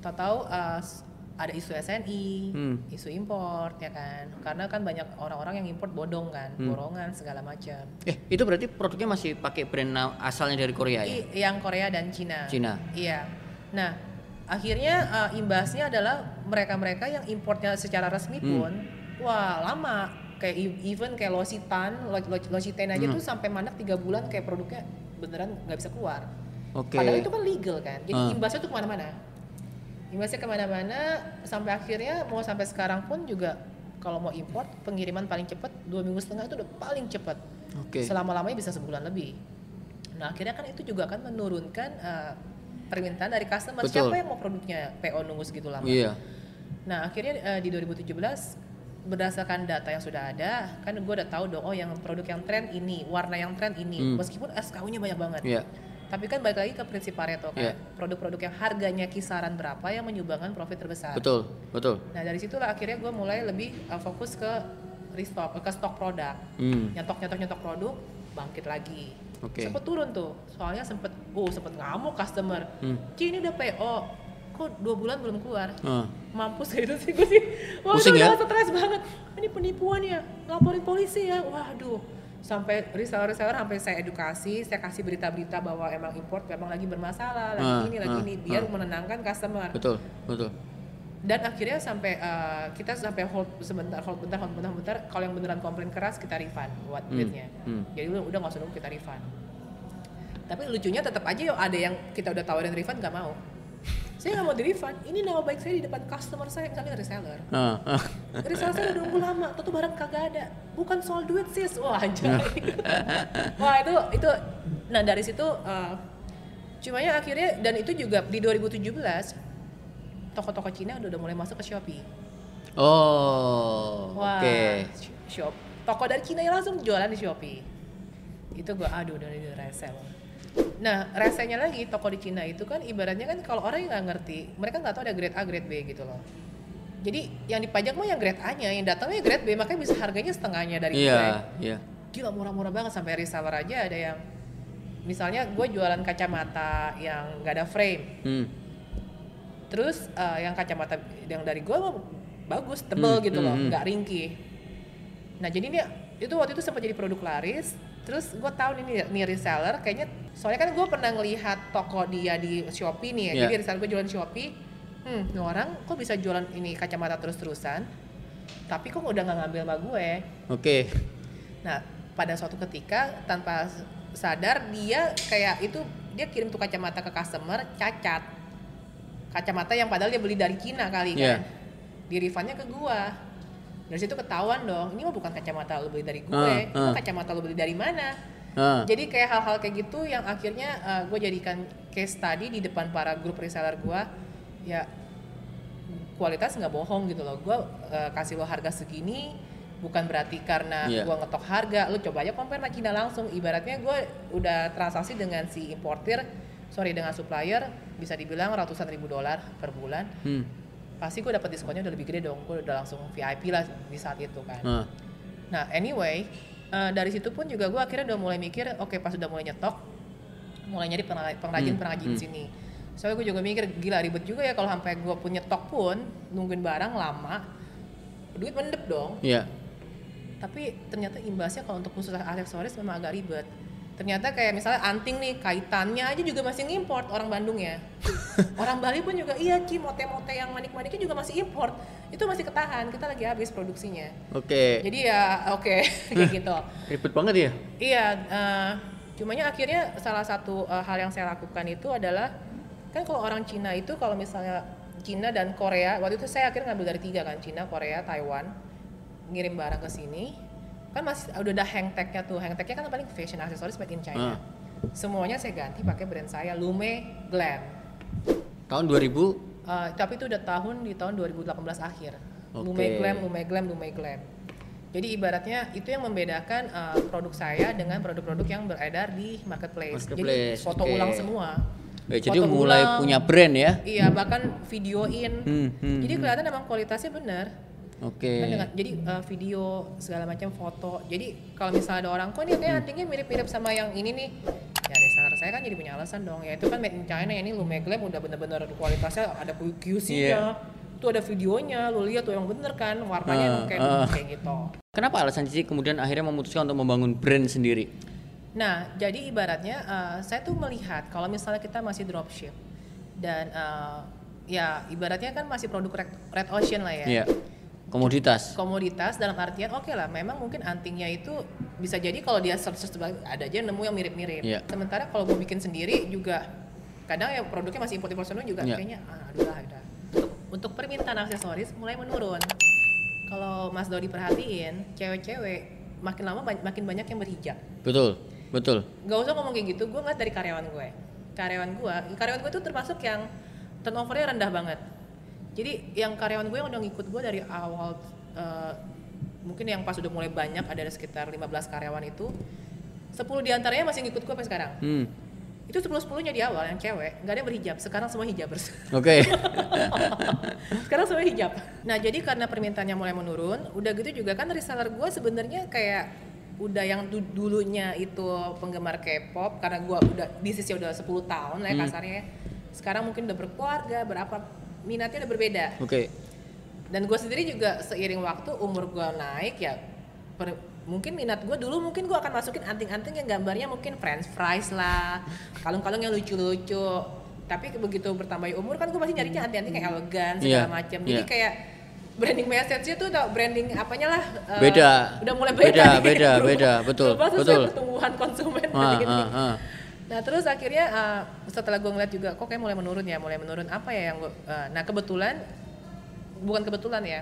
Speaker 2: Tahu-tahu uh, s- ada isu SNI,
Speaker 1: Hmm.
Speaker 2: isu import ya kan. Karena kan banyak orang-orang yang import bodong kan,
Speaker 1: Hmm.
Speaker 2: borongan segala macam.
Speaker 1: Eh, itu berarti produknya masih pakai brand asalnya dari Korea ya?
Speaker 2: I- yang Korea dan Cina.
Speaker 1: Cina.
Speaker 2: Iya. Nah, akhirnya uh, imbasnya adalah mereka-mereka yang importnya secara resmi
Speaker 1: Hmm.
Speaker 2: pun, wah lama. Kayak even kayak Lositan, Lo- Lo- Lositen aja
Speaker 1: Hmm.
Speaker 2: tuh sampai mandek tiga bulan kayak produknya beneran nggak bisa keluar.
Speaker 1: Oke.
Speaker 2: Padahal itu kan legal kan. Jadi
Speaker 1: Ah.
Speaker 2: imbasnya tuh ke mana-mana. Imbasnya ke mana-mana sampai akhirnya mau sampai sekarang pun juga kalau mau import pengiriman paling cepat dua minggu setengah itu udah paling cepat
Speaker 1: Oke.
Speaker 2: selama-lamanya bisa sebulan lebih. Nah akhirnya kan itu juga akan menurunkan uh, permintaan dari customer.
Speaker 1: Betul.
Speaker 2: Siapa yang mau produknya PO nunggu segitu lama?
Speaker 1: Iya.
Speaker 2: Nah akhirnya uh, di 2017 berdasarkan data yang sudah ada, kan gue udah tahu dong, oh yang produk yang tren ini, warna yang tren ini,
Speaker 1: Hmm.
Speaker 2: meskipun SKU-nya banyak banget.
Speaker 1: Iya.
Speaker 2: Tapi kan balik lagi ke prinsip Pareto kan, produk-produk yang harganya kisaran berapa yang menyumbangkan profit terbesar.
Speaker 1: Betul, betul.
Speaker 2: Nah dari situlah akhirnya gue mulai lebih uh, fokus ke restock, ke stok produk
Speaker 1: Hmm.
Speaker 2: nyetok nyetok nyetok produk bangkit lagi
Speaker 1: Oke.
Speaker 2: sempet turun tuh soalnya sempet oh sempet ngamuk customer
Speaker 1: Hmm.
Speaker 2: Ci ini udah PO kok dua bulan belum keluar
Speaker 1: Ah.
Speaker 2: mampus gitu sih gue sih wah
Speaker 1: Pusing
Speaker 2: itu
Speaker 1: ya?
Speaker 2: udah stres banget ini penipuan ya laporin polisi ya waduh sampai reseller-reseller sampai saya edukasi saya kasih berita-berita bahwa emang import memang lagi bermasalah lagi
Speaker 1: Ah,
Speaker 2: ini lagi
Speaker 1: ah,
Speaker 2: ini biar
Speaker 1: ah.
Speaker 2: menenangkan customer
Speaker 1: Betul, betul.
Speaker 2: dan akhirnya sampai uh, kita sampai hold sebentar hold bentar hold bentar hold bentar kalau yang beneran komplain keras kita refund buat
Speaker 1: Hmm,
Speaker 2: duitnya
Speaker 1: hmm.
Speaker 2: jadi udah nggak usah nunggu kita refund tapi lucunya tetap aja yuk ada yang kita udah tawarin refund nggak mau saya nggak mau di refund ini nama baik saya di depan customer saya misalnya reseller
Speaker 1: Ah, ah.
Speaker 2: reseller saya udah nunggu lama tuh barang kagak ada bukan soal duit sis wah
Speaker 1: Nah.
Speaker 2: wah itu itu nah dari situ uh, cumanya akhirnya dan itu juga di 2017 toko-toko Cina udah, udah mulai masuk ke Shopee
Speaker 1: Oh, oke.
Speaker 2: shop toko dari Cina yang langsung jualan di Shopee. Itu gua aduh udah udah rese. banget. Nah, resenya lagi toko di Cina itu kan ibaratnya kan kalau orang yang nggak ngerti, mereka nggak tahu ada grade A, grade B gitu loh. Jadi yang dipajak mah yang grade A-nya, yang datangnya grade B, makanya bisa harganya setengahnya dari gue.
Speaker 1: Iya, iya.
Speaker 2: Gila murah-murah banget sampai reseller aja ada yang misalnya gue jualan kacamata yang nggak ada frame,
Speaker 1: Hmm.
Speaker 2: Terus eh, yang kacamata yang dari gue mah bagus, tebel
Speaker 1: Hmm,
Speaker 2: gitu loh,
Speaker 1: hmm, hmm.
Speaker 2: nggak ringkih. Nah jadi ini itu waktu itu sempat jadi produk laris. Terus gue tahu nih nih reseller kayaknya soalnya kan gue pernah ngelihat toko dia di Shopee nih ya.
Speaker 1: Iya.
Speaker 2: Jadi reseller gue jualan Shopee. Hmm, ini orang kok bisa jualan ini kacamata terus-terusan? Tapi kok udah nggak ngambil sama gue?
Speaker 1: Oke.
Speaker 2: Nah, pada suatu ketika tanpa sadar dia kayak itu dia kirim tuh kacamata ke customer cacat. Kacamata yang padahal dia beli dari Cina kali
Speaker 1: Iya.
Speaker 2: kan. Di refundnya ke gua. Dari situ ketahuan dong, ini mah bukan kacamata lo beli dari gue, mah
Speaker 1: ah.
Speaker 2: kacamata lo beli dari mana?
Speaker 1: Ah.
Speaker 2: Jadi kayak hal-hal kayak gitu yang akhirnya gue jadikan case study di depan para grup reseller gue. Ya kualitas nggak bohong gitu loh. Gue uh, kasih lo harga segini, bukan berarti karena
Speaker 1: Iya.
Speaker 2: gue ngetok harga. Lo coba aja compare sama Cina langsung. Ibaratnya gue udah transaksi dengan si importir, sorry dengan supplier, bisa dibilang ratusan ribu dolar per bulan.
Speaker 1: Hmm.
Speaker 2: Pasti gue dapat diskonnya udah lebih gede dong. Gue udah langsung VIP lah di saat itu kan.
Speaker 1: Ah.
Speaker 2: Nah, anyway, eh, dari situ pun juga gue akhirnya udah mulai mikir, oke pas udah mulai nyetok, mulai nyari pengra- pengrajin-pengrajin
Speaker 1: Hmm,
Speaker 2: di sini. Soalnya gue juga mikir, gila ribet juga ya kalau sampai gue punya stok pun, nungguin barang lama, duit mendep dong.
Speaker 1: Iya.
Speaker 2: Tapi ternyata imbasnya kalau untuk khusus aksesoris memang agak ribet. Ternyata kayak misalnya anting nih, kaitannya aja juga masih ngimport orang Bandung ya. orang Bali pun juga, iya Ci, mote-mote yang manik-maniknya juga masih import. Itu masih ketahan, kita lagi habis produksinya.
Speaker 1: Oke.
Speaker 2: Jadi ya oke kayak gitu.
Speaker 1: Ribet banget ya?
Speaker 2: Iya, eh, cumanya akhirnya salah satu eh, hal yang saya lakukan itu adalah kan kalau orang Cina itu kalau misalnya Cina dan Korea waktu itu saya akhirnya ngambil dari tiga kan Cina, Korea, Taiwan ngirim barang ke sini kan masih udah ada hang tagnya tuh. Hang tagnya kan paling fashion aksesoris made in China.
Speaker 1: Ah.
Speaker 2: semuanya saya ganti pakai brand saya Lume Glam.
Speaker 1: Tahun 2000
Speaker 2: Eh, tapi itu udah tahun di tahun 2018 akhir.
Speaker 1: Oke.
Speaker 2: Lume Glam Lume Glam Lume Glam. Jadi ibaratnya itu yang membedakan eh, produk saya dengan produk-produk yang beredar di marketplace, jadi
Speaker 1: Marketplace,
Speaker 2: foto
Speaker 1: oke.
Speaker 2: ulang semua.
Speaker 1: Ya, jadi
Speaker 2: Foto
Speaker 1: mulai
Speaker 2: ulang.
Speaker 1: punya brand ya?
Speaker 2: iya bahkan videoin.
Speaker 1: Hmm, hmm,
Speaker 2: jadi kelihatan emang kualitasnya benar
Speaker 1: Oke.
Speaker 2: Dengan- jadi eh, video segala macam foto jadi kalau misalnya ada orang kok ini kayak antingnya mirip-mirip sama yang ini nih ya reseller saya kan jadi punya alasan dong ya itu kan made in China ya ini Lume Glam udah bener-bener kualitasnya ada QC-nya
Speaker 1: Iya.
Speaker 2: tuh ada videonya lu lihat tuh yang bener kan warnanya emang kayak,
Speaker 1: ah.
Speaker 2: kayak gitu
Speaker 1: Kenapa alasan Cici kemudian akhirnya memutuskan untuk membangun brand sendiri?
Speaker 2: Nah, jadi ibaratnya eh, saya tuh melihat kalau misalnya kita masih dropship dan eh, ya ibaratnya kan masih produk red, red ocean lah ya.
Speaker 1: Iya. Komoditas.
Speaker 2: Komoditas dalam artian oke lah, memang mungkin antingnya itu bisa jadi kalau dia search ada aja nemu yang mirip-mirip.
Speaker 1: Iya.
Speaker 2: Sementara kalau gue bikin sendiri juga kadang ya produknya masih import import juga
Speaker 1: Iya.
Speaker 2: kayaknya ah, aduh lah udah. Untuk, untuk permintaan aksesoris mulai menurun. Kalau Mas Dodi perhatiin, cewek-cewek makin lama makin banyak yang berhijab
Speaker 1: Betul. Betul.
Speaker 2: nggak usah ngomong kayak gitu gue ngeliat dari karyawan gue karyawan gue karyawan gue tuh termasuk yang turnovernya rendah banget jadi yang karyawan gue yang udah ngikut gue dari awal eh, mungkin yang pas udah mulai banyak ada sekitar 15 karyawan itu 10 di antaranya masih ngikut gue sampai sekarang
Speaker 1: Hmm.
Speaker 2: itu 10 10 nya di awal yang cewek nggak ada yang berhijab sekarang semua hijabers
Speaker 1: Oke.
Speaker 2: sekarang semua hijab. Nah jadi karena permintaannya mulai menurun, udah gitu juga kan reseller gue sebenarnya kayak udah yang du- dulunya itu penggemar K-pop karena gue udah bisnisnya udah 10 tahun lah ya
Speaker 1: Hmm.
Speaker 2: kasarnya. Sekarang mungkin udah berkeluarga, berapa minatnya udah berbeda.
Speaker 1: Oke.
Speaker 2: Dan gue sendiri juga seiring waktu umur gue naik ya per- mungkin minat gue dulu mungkin gue akan masukin anting-anting yang gambarnya mungkin french fries lah, kalung-kalung yang lucu-lucu. Tapi begitu bertambah umur kan gue masih nyarinya anting-anting yang elegan segala
Speaker 1: Iya,
Speaker 2: macam. Jadi
Speaker 1: iya.
Speaker 2: kayak branding message-nya tuh udah branding apanya lah eh,
Speaker 1: Beda.
Speaker 2: udah mulai beda
Speaker 1: Beda,
Speaker 2: nih.
Speaker 1: beda,
Speaker 2: Berubah-
Speaker 1: beda. Betul,
Speaker 2: berubah
Speaker 1: betul.
Speaker 2: pertumbuhan konsumen
Speaker 1: Ah,
Speaker 2: gitu.
Speaker 1: ah, ah.
Speaker 2: Nah terus akhirnya uh, setelah gue ngeliat juga kok kayak mulai menurun ya, mulai menurun apa ya yang gue, uh, nah kebetulan bukan kebetulan ya,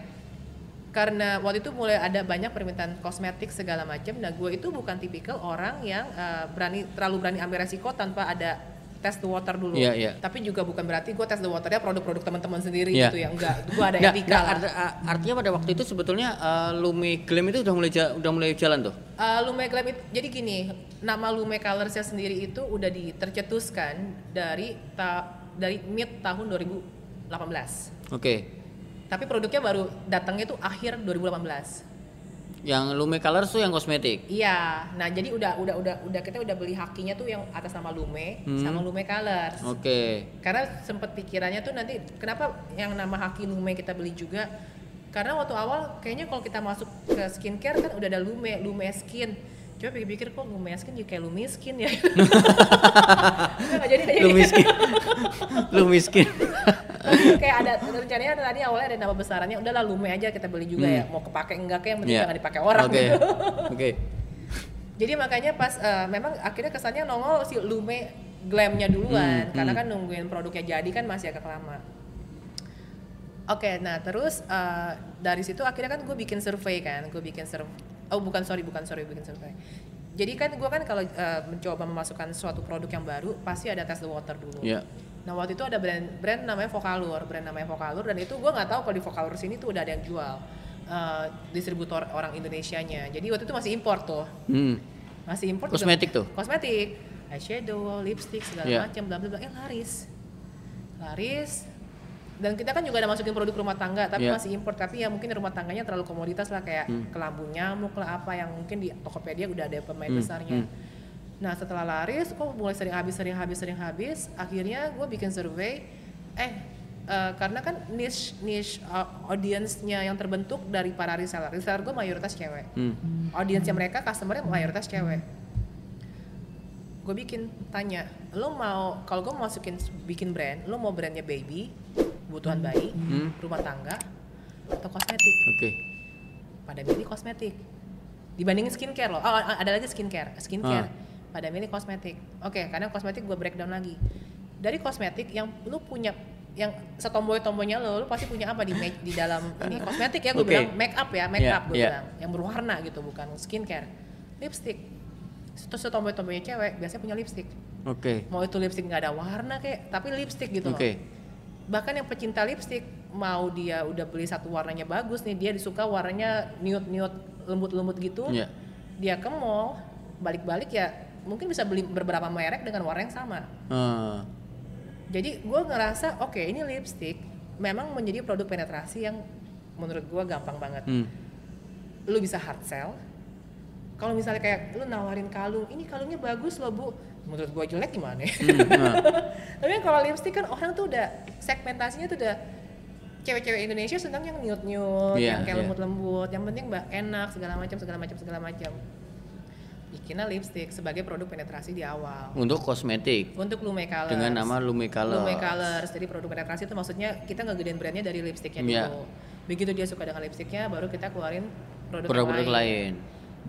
Speaker 2: karena waktu itu mulai ada banyak permintaan kosmetik segala macam. Nah gue itu bukan tipikal orang yang uh, berani terlalu berani ambil resiko tanpa ada test the water dulu.
Speaker 1: Iya, iya.
Speaker 2: Tapi juga bukan berarti gue test the waternya produk-produk teman-teman sendiri
Speaker 1: Iya.
Speaker 2: gitu ya, enggak. Gue ada
Speaker 1: Nggak,
Speaker 2: etika
Speaker 1: nggak,
Speaker 2: lah.
Speaker 1: art- artinya pada waktu itu sebetulnya uh, Lumi Glam itu udah mulai udah mulai jalan tuh.
Speaker 2: Uh, Lume Glam itu, jadi gini, nama Lume Colorsnya sendiri itu udah ditercetuskan dari ta, dari mid tahun 2018.
Speaker 1: Oke.
Speaker 2: Tapi produknya baru datangnya itu akhir 2018.
Speaker 1: Yang Lumi Colors tuh yang kosmetik.
Speaker 2: Iya, nah jadi udah udah udah udah kita udah beli hakinya tuh yang atas nama Lume
Speaker 1: Hmm.
Speaker 2: sama Lume Colors.
Speaker 1: Oke.
Speaker 2: Karena sempet pikirannya tuh nanti kenapa yang nama haki Lume kita beli juga? Karena waktu awal kayaknya kalau kita masuk ke skincare kan udah ada Lume, Lume Skin. Coba pikir-pikir kok Lume Skin jadi kayak Lumi Skin ya. Nggak jadi kayak
Speaker 1: Lu miskin. Lu miskin.
Speaker 2: kayak ada rencananya ada tadi awalnya ada nama besarannya udahlah Lume aja kita beli juga
Speaker 1: Hmm.
Speaker 2: ya. Mau kepake enggak kayak yang penting
Speaker 1: Iya.
Speaker 2: jangan dipakai orang
Speaker 1: Oke.
Speaker 2: gitu.
Speaker 1: Oke.
Speaker 2: Jadi makanya pas eh, memang akhirnya kesannya nongol si Lume glamnya duluan
Speaker 1: Hmm,
Speaker 2: karena
Speaker 1: hmm.
Speaker 2: kan nungguin produknya jadi kan masih agak lama. Oke, nah terus eh, dari situ akhirnya kan gue bikin survei kan, gue bikin survei. Oh bukan sorry bukan sorry bikin survei. jadi kan gue kan kalau uh, mencoba memasukkan suatu produk yang baru pasti ada test the water dulu
Speaker 1: Iya.
Speaker 2: nah waktu itu ada brand brand namanya Vocalur brand namanya Vocalur dan itu gue nggak tahu kalau di Vocalur sini tuh udah ada yang jual uh, distributor orang Indonesianya jadi waktu itu masih impor tuh
Speaker 1: Hmm.
Speaker 2: masih impor juga-
Speaker 1: Kosmetik tuh?
Speaker 2: kosmetik eyeshadow lipstick segala
Speaker 1: Iya.
Speaker 2: macam bla bla bla eh laris laris dan kita kan juga ada masukin produk rumah tangga tapi
Speaker 1: Iya.
Speaker 2: masih impor tapi ya mungkin rumah tangganya terlalu komoditas lah kayak
Speaker 1: Hmm.
Speaker 2: kelambu nyamuk lah apa yang mungkin di Tokopedia udah ada pemain
Speaker 1: Hmm,
Speaker 2: besarnya
Speaker 1: hmm.
Speaker 2: nah setelah laris kok mulai sering habis sering habis sering habis akhirnya gue bikin survei eh eh, karena kan niche niche uh, audience-nya yang terbentuk dari para reseller reseller gue mayoritas cewek
Speaker 1: Hmm.
Speaker 2: audiensnya mereka customernya mayoritas cewek gue bikin tanya lo mau kalau gue masukin bikin brand lo mau brandnya baby kebutuhan bayi
Speaker 1: Hmm.
Speaker 2: rumah tangga atau kosmetik
Speaker 1: Oke.
Speaker 2: pada milih kosmetik dibandingin skincare loh oh ada lagi skincare skincare
Speaker 1: Ah.
Speaker 2: pada milih kosmetik oke karena kosmetik gue breakdown lagi dari kosmetik yang lu punya yang setomboy tomboynya lo, lu pasti punya apa di make, di dalam ini kosmetik ya gue
Speaker 1: Oke.
Speaker 2: bilang make up ya make
Speaker 1: Iya,
Speaker 2: up gue
Speaker 1: iya.
Speaker 2: bilang yang berwarna gitu bukan skincare lipstick terus setomboy tomboynya cewek biasanya punya lipstick
Speaker 1: Oke.
Speaker 2: mau itu lipstick nggak ada warna kayak tapi lipstick gitu
Speaker 1: Oke.
Speaker 2: loh bahkan yang pecinta lipstick mau dia udah beli satu warnanya bagus nih dia disuka warnanya nude nude lembut lembut gitu
Speaker 1: Iya.
Speaker 2: dia ke mall balik-balik ya mungkin bisa beli beberapa merek dengan warna yang sama
Speaker 1: Ah.
Speaker 2: jadi gue ngerasa oke ini lipstick memang menjadi produk penetrasi yang menurut gue gampang banget
Speaker 1: Hmm.
Speaker 2: lu bisa hard sell kalau misalnya kayak lu nawarin kalung ini kalungnya bagus loh bu menurut gua jelek gimana ya?
Speaker 1: Hmm, nah.
Speaker 2: tapi kalau lipstick kan orang tuh udah segmentasinya tuh udah cewek-cewek Indonesia senang yang nude nude
Speaker 1: Iya,
Speaker 2: yang kayak
Speaker 1: iya.
Speaker 2: lembut-lembut yang penting mbak enak segala macam segala macam segala macam bikinlah lipstick sebagai produk penetrasi di awal
Speaker 1: Untuk kosmetik
Speaker 2: untuk Lume Colors
Speaker 1: dengan nama Lume Colors.
Speaker 2: Lume Colors. Jadi produk penetrasi itu maksudnya kita ngegedein brandnya dari lipsticknya
Speaker 1: Iya.
Speaker 2: dulu. Begitu dia suka dengan lipsticknya, baru kita keluarin produk,
Speaker 1: Produk-produk
Speaker 2: yang
Speaker 1: lain.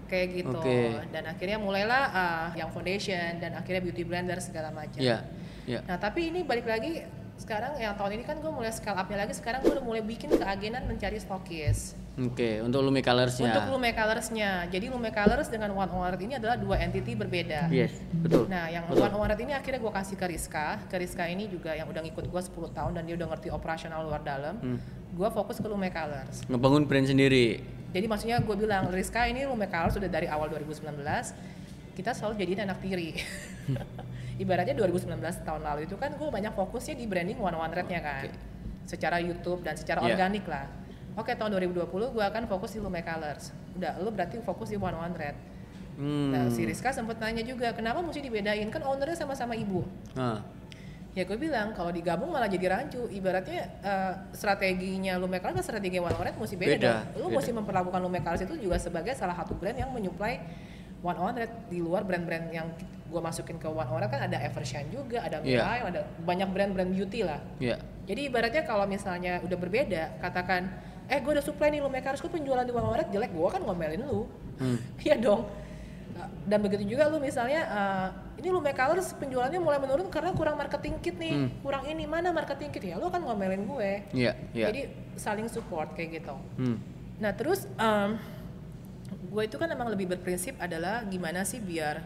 Speaker 2: Kayak gitu.
Speaker 1: Oke.
Speaker 2: Dan akhirnya mulailah ah, yang foundation dan akhirnya beauty blender segala macam.
Speaker 1: Iya. Iya.
Speaker 2: Nah tapi ini balik lagi sekarang yang tahun ini kan gue mulai scale up-nya lagi. Sekarang gue udah mulai bikin keagenan mencari stokis.
Speaker 1: Oke, untuk Lume Colorsnya.
Speaker 2: Untuk Lume Colors-nya. Jadi Lume Colors dengan One Award ini adalah dua entity berbeda.
Speaker 1: Yes, betul.
Speaker 2: Nah, yang
Speaker 1: Betul.
Speaker 2: One Award ini akhirnya gue kasih ke Rizka. Ke Rizka ini juga yang udah ngikut gue 10 tahun dan dia udah ngerti operasional luar dalam.
Speaker 1: Hmm.
Speaker 2: Gue fokus ke Lume Colors.
Speaker 1: Ngebangun brand sendiri.
Speaker 2: Jadi maksudnya gue bilang, Rizka ini Lume Colors sudah dari awal 2019. Kita selalu jadiin anak tiri. Ibaratnya 2019 tahun lalu itu kan gue banyak fokusnya di branding One One Red-nya kan.
Speaker 1: Oke.
Speaker 2: Secara YouTube dan secara
Speaker 1: Iya.
Speaker 2: organik lah. Oke, tahun 2020 gue akan fokus di Lume Colors. Udah, lu berarti fokus di One One Red.
Speaker 1: Hmm.
Speaker 2: Nah, si Rizka sempet nanya juga, kenapa mesti dibedain? Kan ownernya sama-sama ibu.
Speaker 1: Ah,
Speaker 2: Ya gue bilang kalau digabung malah jadi rancu. Ibaratnya eh, strateginya Lumecars dan strategi One Red mesti beda.
Speaker 1: Beda,
Speaker 2: dong. Lu
Speaker 1: beda.
Speaker 2: mesti memperlakukan Lumecars itu juga sebagai salah satu brand yang menyuplai One One Red di luar brand-brand yang gue masukin ke One One Red kan ada Evershine juga, ada
Speaker 1: Iya.
Speaker 2: Mirai, ada banyak brand-brand beauty lah.
Speaker 1: ya.
Speaker 2: Jadi ibaratnya kalau misalnya udah berbeda, katakan, eh gue udah supply nih Lumecars, gue penjualan di One Red jelek, gue kan ngomelin lu.
Speaker 1: Hmm.
Speaker 2: Iya dong. Dan begitu juga lu misalnya eh, ini lu Colors penjualannya mulai menurun karena kurang marketing kit nih,
Speaker 1: Hmm.
Speaker 2: kurang ini mana marketing kit ya lu kan ngomelin gue.
Speaker 1: Iya, iya.
Speaker 2: Jadi saling support kayak gitu.
Speaker 1: Hmm.
Speaker 2: Nah terus em, gue itu kan emang lebih berprinsip adalah gimana sih biar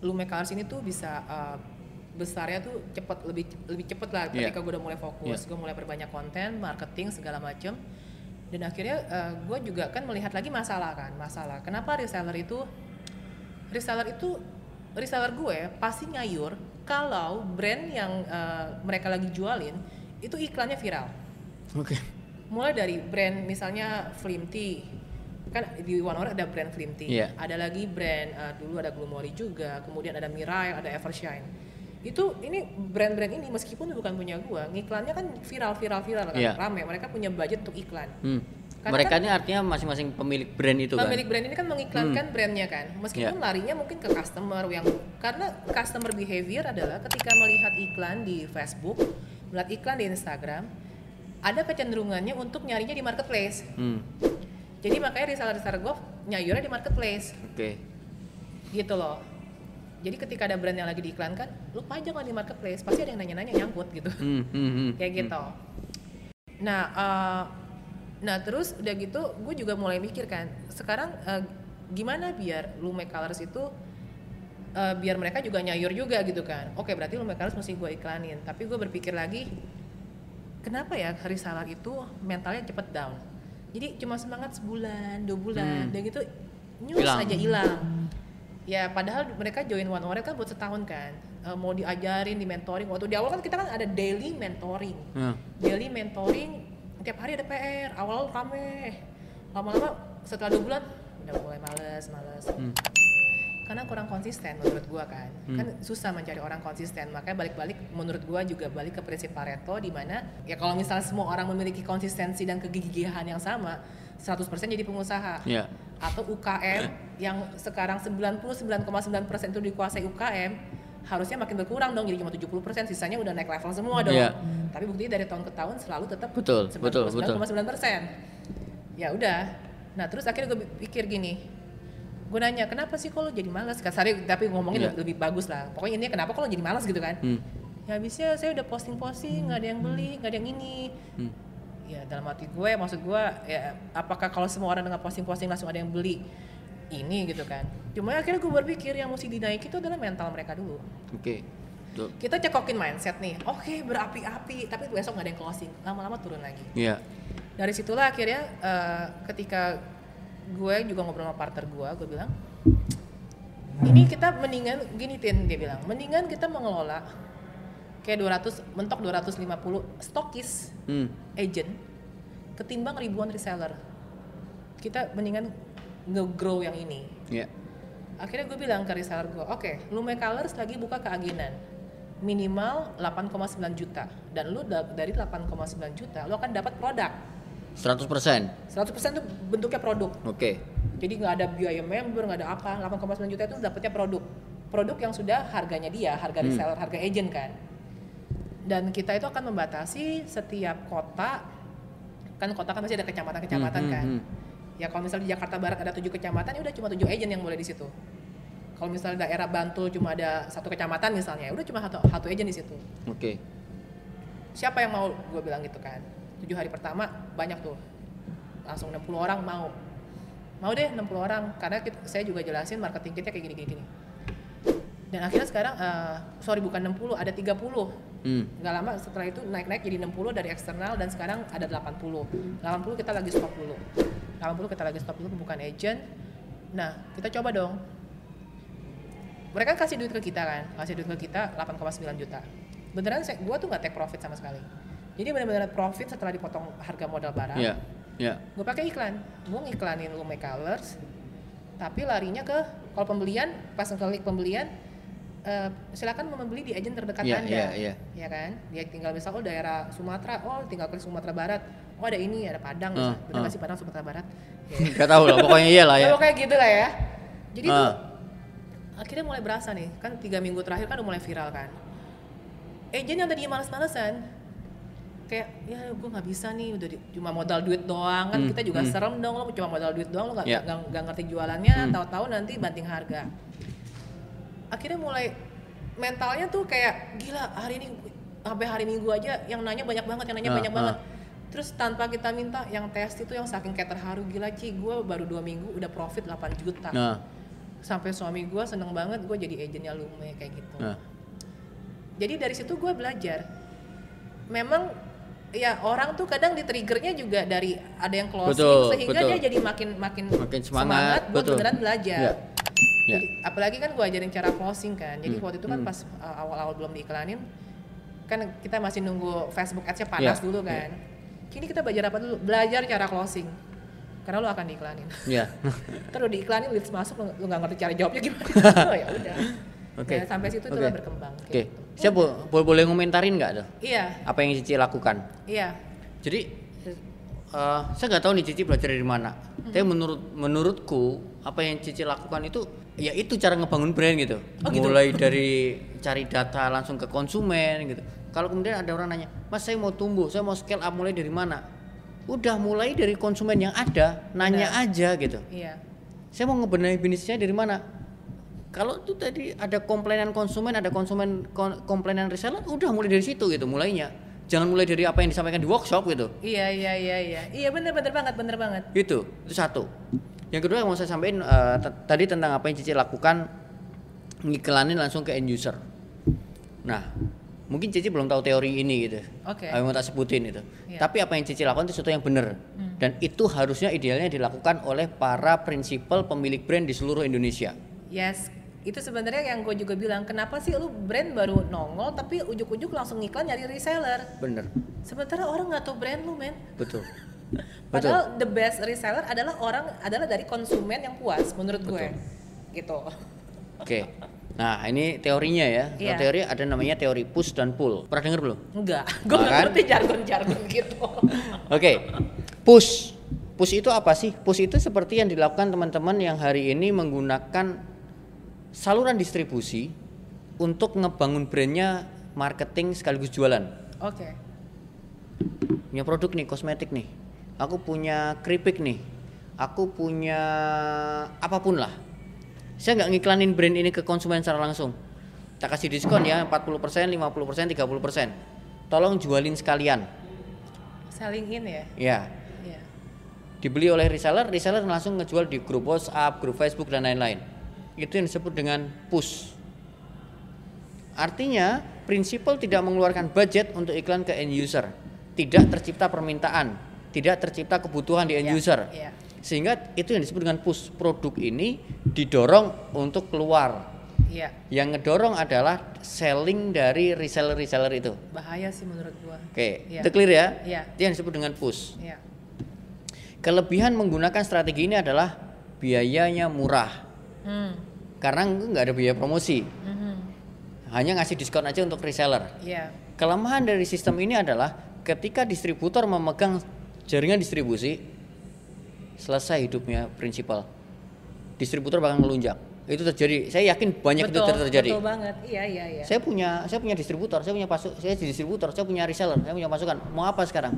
Speaker 2: lu Colors ini tuh bisa eh, besarnya tuh cepet lebih lebih cepet lah
Speaker 1: Iya.
Speaker 2: ketika gue udah mulai fokus, gue mulai perbanyak konten, marketing segala macem. Dan akhirnya eh, gue juga kan melihat lagi masalah kan, masalah. Kenapa reseller itu reseller itu reseller gue pasti ngayur kalau brand yang eh, mereka lagi jualin itu iklannya viral.
Speaker 1: Oke.
Speaker 2: Mulai dari brand misalnya Flim Tea, kan di One Hour ada brand Flim Tea,
Speaker 1: Iya.
Speaker 2: ada lagi brand eh, dulu ada Glumori juga, kemudian ada Mirai, ada Evershine. Itu ini brand-brand ini meskipun bukan punya gua, ngiklannya kan viral viral viral kan,
Speaker 1: Iya.
Speaker 2: rame. Mereka punya budget untuk iklan.
Speaker 1: Hmm.
Speaker 2: Karena
Speaker 1: Mereka
Speaker 2: kan-
Speaker 1: ini artinya masing-masing pemilik brand itu
Speaker 2: Pemilik
Speaker 1: kan.
Speaker 2: brand ini kan mengiklankan
Speaker 1: Hmm.
Speaker 2: brandnya kan, meskipun
Speaker 1: Iya.
Speaker 2: larinya mungkin ke customer yang karena customer behavior adalah ketika melihat iklan di Facebook, melihat iklan di Instagram, ada kecenderungannya untuk nyarinya di marketplace.
Speaker 1: Hmm.
Speaker 2: Jadi makanya reseller-reseller gue nyayurnya di marketplace
Speaker 1: Oke.
Speaker 2: gitu loh. Jadi ketika ada brand yang lagi diiklankan, lu pajang lah di marketplace, pasti ada yang nanya-nanya nyangkut gitu.
Speaker 1: Hmm, hmm, hmm.
Speaker 2: Kayak gitu. Nah, eh, nah terus udah gitu, gue juga mulai mikir kan, sekarang eh, gimana biar Lume Colors itu uh, biar mereka juga nyayur juga gitu kan. Oke berarti Lume Colors mesti gue iklanin. Tapi gue berpikir lagi kenapa ya Risalah itu mentalnya cepet down? Jadi cuma semangat sebulan dua bulan
Speaker 1: Hmm.
Speaker 2: dan gitu nyus aja hilang. Ya padahal mereka join one on one kan buat setahun kan. Eh, mau diajarin di mentoring. Waktu di awal kan kita kan ada daily mentoring.
Speaker 1: Nah,
Speaker 2: daily mentoring tiap hari ada PR awal rame. Lama-lama setelah dua bulan udah mulai males males.
Speaker 1: Hmm.
Speaker 2: karena kurang konsisten menurut gua kan.
Speaker 1: Hmm.
Speaker 2: kan susah mencari orang konsisten. Makanya balik-balik menurut gua juga balik ke prinsip Pareto di mana ya kalau misalnya semua orang memiliki konsistensi dan kegigihan yang sama 100% jadi pengusaha.
Speaker 1: Ya
Speaker 2: atau UKM yang sekarang 99,9% itu dikuasai UKM harusnya makin berkurang dong jadi cuma 70% sisanya udah naik level semua dong.
Speaker 1: Iya.
Speaker 2: tapi buktinya dari tahun ke tahun selalu tetap
Speaker 1: Betul, betul, betul.
Speaker 2: 99,9% ya udah. Nah terus akhirnya gue pikir gini. Gue nanya kenapa sih kalau jadi malas kasari tapi ngomongin
Speaker 1: Iya.
Speaker 2: lebih bagus lah. Pokoknya ini kenapa kalau jadi malas gitu kan.
Speaker 1: Hmm.
Speaker 2: ya habisnya saya udah posting-posting nggak ada yang beli nggak ada yang ini.
Speaker 1: Hmm.
Speaker 2: ya dalam hati gue maksud gue ya apakah kalau semua orang dengan posting-posting langsung ada yang beli ini gitu kan. Cuma akhirnya gue berpikir yang mesti dinaiki itu adalah mental mereka dulu.
Speaker 1: Oke. Tuh.
Speaker 2: kita cekokin mindset nih. Oke berapi-api tapi besok nggak ada yang closing. Lama-lama turun lagi.
Speaker 1: Ya
Speaker 2: dari situlah akhirnya eh, ketika gue juga ngobrol sama partner gue gue bilang ini kita mendingan gini tin dia bilang. Mendingan kita mengelola kayak 200 mentok 250 stokis
Speaker 1: hmm.
Speaker 2: agent ketimbang ribuan reseller. Kita mendingan nge-grow yang ini.
Speaker 1: Ya
Speaker 2: akhirnya gue bilang ke reseller gue oke Lume Colors lagi buka keaginan. Minimal 8,9 juta. Dan lu da- dari 8,9 juta lu akan dapat produk.
Speaker 1: 100%
Speaker 2: 100% itu bentuknya produk.
Speaker 1: Oke.
Speaker 2: Jadi nggak ada biaya member nggak ada apa 8,9 juta itu dapatnya produk. Produk yang sudah harganya dia harga
Speaker 1: Hmm.
Speaker 2: reseller harga agent kan. Dan kita itu akan membatasi setiap kota kan kota kan masih ada kecamatan-kecamatan
Speaker 1: Hmm, hmm,
Speaker 2: kan.
Speaker 1: hmm.
Speaker 2: Ya kalau misalnya di Jakarta Barat ada tujuh kecamatan ya udah cuma tujuh agent yang boleh di situ. Kalau misalnya daerah Bantul cuma ada satu kecamatan misalnya ya udah cuma satu, satu agent di situ.
Speaker 1: Oke.
Speaker 2: Siapa yang mau? Gue bilang gitu kan. Tujuh hari pertama banyak tuh. Langsung 60 orang mau. Mau deh 60 orang karena kita- saya juga jelasin marketing kita kayak gini gini. Gini dan akhirnya sekarang eh, sorry bukan 60 ada 30
Speaker 1: hmm.
Speaker 2: nggak lama setelah itu naik-naik jadi 60 dari eksternal dan sekarang ada 80 80 kita lagi stop dulu 80 kita lagi stop dulu bukan agent. Nah kita coba dong. Mereka kasih duit ke kita kan? Kasih duit ke kita 8,9 juta. Beneran saya gua tuh nggak take profit sama sekali. Jadi benar-benar profit setelah dipotong harga modal barang.
Speaker 1: Ya ya
Speaker 2: gue pakai iklan. Gue ngiklanin Lume Colors tapi larinya ke kalau pembelian pas klik pembelian eh, silakan membeli di agent terdekat
Speaker 1: Iya,
Speaker 2: anda.
Speaker 1: iya, iya.
Speaker 2: ya kan? Dia tinggal misal oh daerah Sumatera. Oh tinggal ke Sumatera Barat oh ada ini ada Padang
Speaker 1: Ah,
Speaker 2: bener
Speaker 1: ah.
Speaker 2: nggak sih Padang Sumatera Barat ya.
Speaker 1: Gak tahu lah pokoknya iyalah ya
Speaker 2: Ya, pokoknya gitu lah ya jadi
Speaker 1: Ah.
Speaker 2: tuh akhirnya mulai berasa nih kan tiga minggu terakhir kan udah mulai viral kan agent yang tadinya males-malesan kayak ya gue nggak bisa nih udah di- cuma modal duit doang kan
Speaker 1: Hmm,
Speaker 2: kita juga
Speaker 1: hmm.
Speaker 2: serem dong lo cuma modal duit doang lo nggak nggak nggak ngerti jualannya
Speaker 1: Hmm.
Speaker 2: tahu-tahu nanti banting harga akhirnya mulai mentalnya tuh kayak gila hari ini sampai hari minggu aja yang nanya banyak banget yang nanya
Speaker 1: Ah,
Speaker 2: banyak
Speaker 1: ah.
Speaker 2: banget terus tanpa kita minta yang tes itu yang saking kayak terharu gila Ci gue baru dua minggu udah profit 8 juta
Speaker 1: nah
Speaker 2: sampai suami gue seneng banget gue jadi agentnya Lume kayak gitu
Speaker 1: nah
Speaker 2: jadi dari situ gue belajar memang ya orang tuh kadang di triggernya juga dari ada yang closing
Speaker 1: Betul,
Speaker 2: sehingga
Speaker 1: betul.
Speaker 2: dia jadi makin makin,
Speaker 1: Makin semangat,
Speaker 2: buat
Speaker 1: betul.
Speaker 2: beneran belajar
Speaker 1: Ya. Ya.
Speaker 2: Jadi, apalagi kan gue ajarin cara closing kan jadi
Speaker 1: Hmm,
Speaker 2: waktu itu kan
Speaker 1: hmm.
Speaker 2: pas uh, awal-awal belum diiklanin kan kita masih nunggu Facebook ads-nya panas
Speaker 1: Ya,
Speaker 2: dulu kan kini kita belajar apa dulu? Belajar cara closing. Karena lo akan diiklanin.
Speaker 1: Ya
Speaker 2: terus diiklanin leads masuk lo nggak ngerti cara jawabnya gimana. Oh ya udah.
Speaker 1: Oke.
Speaker 2: Ya, sampai situ itulah berkembang
Speaker 1: oke.
Speaker 2: kayak gitu.
Speaker 1: saya bo- bo- boleh ngomentarin nggak tuh
Speaker 2: iya.
Speaker 1: Apa yang Cici lakukan?
Speaker 2: Iya.
Speaker 1: Jadi eh, saya nggak tahu nih Cici belajar dari mana. Tapi menurut menurutku apa yang Cici lakukan itu ya itu cara ngebangun brand gitu,
Speaker 2: Oh, gitu?
Speaker 1: mulai dari cari data langsung ke konsumen gitu kalau kemudian ada orang nanya mas saya mau tumbuh saya mau scale up mulai dari mana udah mulai dari konsumen yang ada nanya
Speaker 2: Benar.
Speaker 1: aja gitu
Speaker 2: iya
Speaker 1: saya mau ngebenahi bisnisnya dari mana kalau itu tadi ada komplainan konsumen ada konsumen kon- komplainan reseller udah mulai dari situ gitu mulainya jangan mulai dari apa yang disampaikan di workshop gitu
Speaker 2: Iya iya iya iya. Iya bener bener banget bener banget.
Speaker 1: itu itu satu Yang kedua yang mau saya sampaikan t- tadi tentang apa yang Cici lakukan ngiklanin langsung ke end user. Nah, mungkin Cici belum tahu teori ini gitu.
Speaker 2: Oke.
Speaker 1: Yang mau tak sebutin itu.
Speaker 2: Iya.
Speaker 1: Tapi apa yang Cici lakukan itu sesuatu yang benar. Dan itu harusnya idealnya dilakukan oleh para prinsipal pemilik brand di seluruh Indonesia.
Speaker 2: Yes, itu sebenarnya yang gue juga bilang, kenapa sih lu brand baru nongol tapi ujuk-ujuk langsung iklan nyari reseller?
Speaker 1: Bener,
Speaker 2: Sementara orang nggak tahu brand lu, men.
Speaker 1: betul. Betul.
Speaker 2: Padahal the best reseller adalah orang adalah dari konsumen yang puas menurut gue. Gitu.
Speaker 1: Oke. Nah, ini teorinya ya. Kalau
Speaker 2: Iya.
Speaker 1: teori ada namanya teori push dan pull. Pernah dengar belum?
Speaker 2: Enggak, gue
Speaker 1: Nah, kan?
Speaker 2: ngerti jargon-jargon gitu.
Speaker 1: Oke, push. Push itu apa sih? Push itu seperti yang dilakukan teman-teman yang hari ini menggunakan saluran distribusi untuk ngebangun brandnya marketing sekaligus jualan.
Speaker 2: Oke.
Speaker 1: Punya produk nih, kosmetik nih. Aku punya keripik nih. Aku punya apa pun lah. Saya nggak ngiklanin brand ini ke konsumen secara langsung. Tak kasih diskon ya 40%, 50%, 30%. Tolong jualin sekalian.
Speaker 2: Selling in ya.
Speaker 1: Ya,
Speaker 2: Iya.
Speaker 1: dibeli oleh reseller, reseller langsung ngejual di grup WhatsApp, grup Facebook dan lain-lain. Itu yang disebut dengan push. Artinya, prinsipal tidak mengeluarkan budget untuk iklan ke end user. Tidak tercipta permintaan, tidak tercipta kebutuhan di end
Speaker 2: Iya,
Speaker 1: user.
Speaker 2: iya.
Speaker 1: Sehingga itu yang disebut dengan push. Produk ini didorong untuk keluar.
Speaker 2: Iya.
Speaker 1: Yang ngedorong adalah selling dari reseller-reseller itu.
Speaker 2: Bahaya sih menurut gua.
Speaker 1: Oke,
Speaker 2: Iya.
Speaker 1: itu clear ya?
Speaker 2: Iya.
Speaker 1: Itu yang disebut dengan push.
Speaker 2: Iya.
Speaker 1: Kelebihan menggunakan strategi ini adalah biayanya murah
Speaker 2: Hmm.
Speaker 1: karena nggak ada biaya promosi,
Speaker 2: Mhm.
Speaker 1: hanya ngasih diskon aja untuk reseller.
Speaker 2: Iya.
Speaker 1: Kelemahan dari sistem ini adalah ketika distributor memegang jaringan distribusi, selesai hidupnya prinsipal. Distributor bakal ngelunjak. Itu terjadi. Saya yakin banyak
Speaker 2: betul,
Speaker 1: itu terjadi.
Speaker 2: Betul banget. Iya, iya, iya.
Speaker 1: Saya punya saya punya distributor, saya punya pasuk, saya di distributor, saya punya reseller, saya punya masukan. Mau apa sekarang?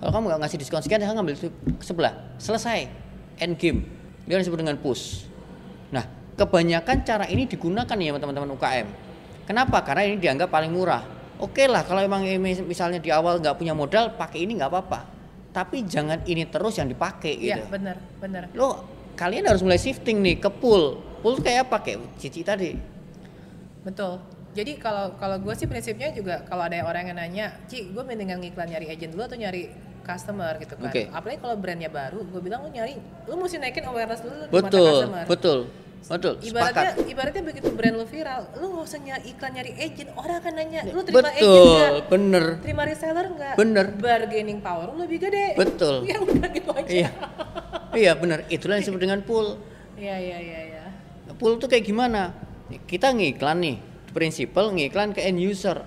Speaker 1: Kalau kamu nggak ngasih diskon sekian, saya ngambil sebelah. Selesai. End game. Dia disebut dengan push. Nah, kebanyakan cara ini digunakan ya teman-teman UKM. Kenapa? Karena ini dianggap paling murah. Oke lah, kalau emang misalnya di awal nggak punya modal, pakai ini nggak apa-apa. Tapi jangan ini terus yang dipakai
Speaker 2: Iya,
Speaker 1: gitu.
Speaker 2: benar, benar.
Speaker 1: Lo kalian harus mulai shifting nih ke pool. Pool kayak apa? Kayak cici tadi.
Speaker 2: Betul. Jadi kalau kalau gue sih prinsipnya juga kalau ada orang yang nanya, Ci, gue mendingan ngiklan nyari agent dulu atau nyari customer gitu kan.
Speaker 1: Oke.
Speaker 2: Apalagi kalau brandnya baru, gue bilang lu nyari, lu mesti naikin awareness dulu
Speaker 1: Betul,
Speaker 2: customer.
Speaker 1: betul, betul.
Speaker 2: Ibaratnya,
Speaker 1: Sepakat.
Speaker 2: ibaratnya begitu brand lu viral, lu nggak usah nyari iklan nyari agent, orang akan nanya, lu terima agent
Speaker 1: Betul,
Speaker 2: nggak?
Speaker 1: bener.
Speaker 2: Terima reseller nggak?
Speaker 1: Bener.
Speaker 2: Bargaining power lu lebih gede.
Speaker 1: Betul.
Speaker 2: Ya udah gitu aja.
Speaker 1: Iya, iya bener. Itulah yang disebut dengan pool.
Speaker 2: Iya, iya, iya, iya.
Speaker 1: Pool tuh kayak gimana? Kita ngiklan nih, prinsipal ngiklan ke end user.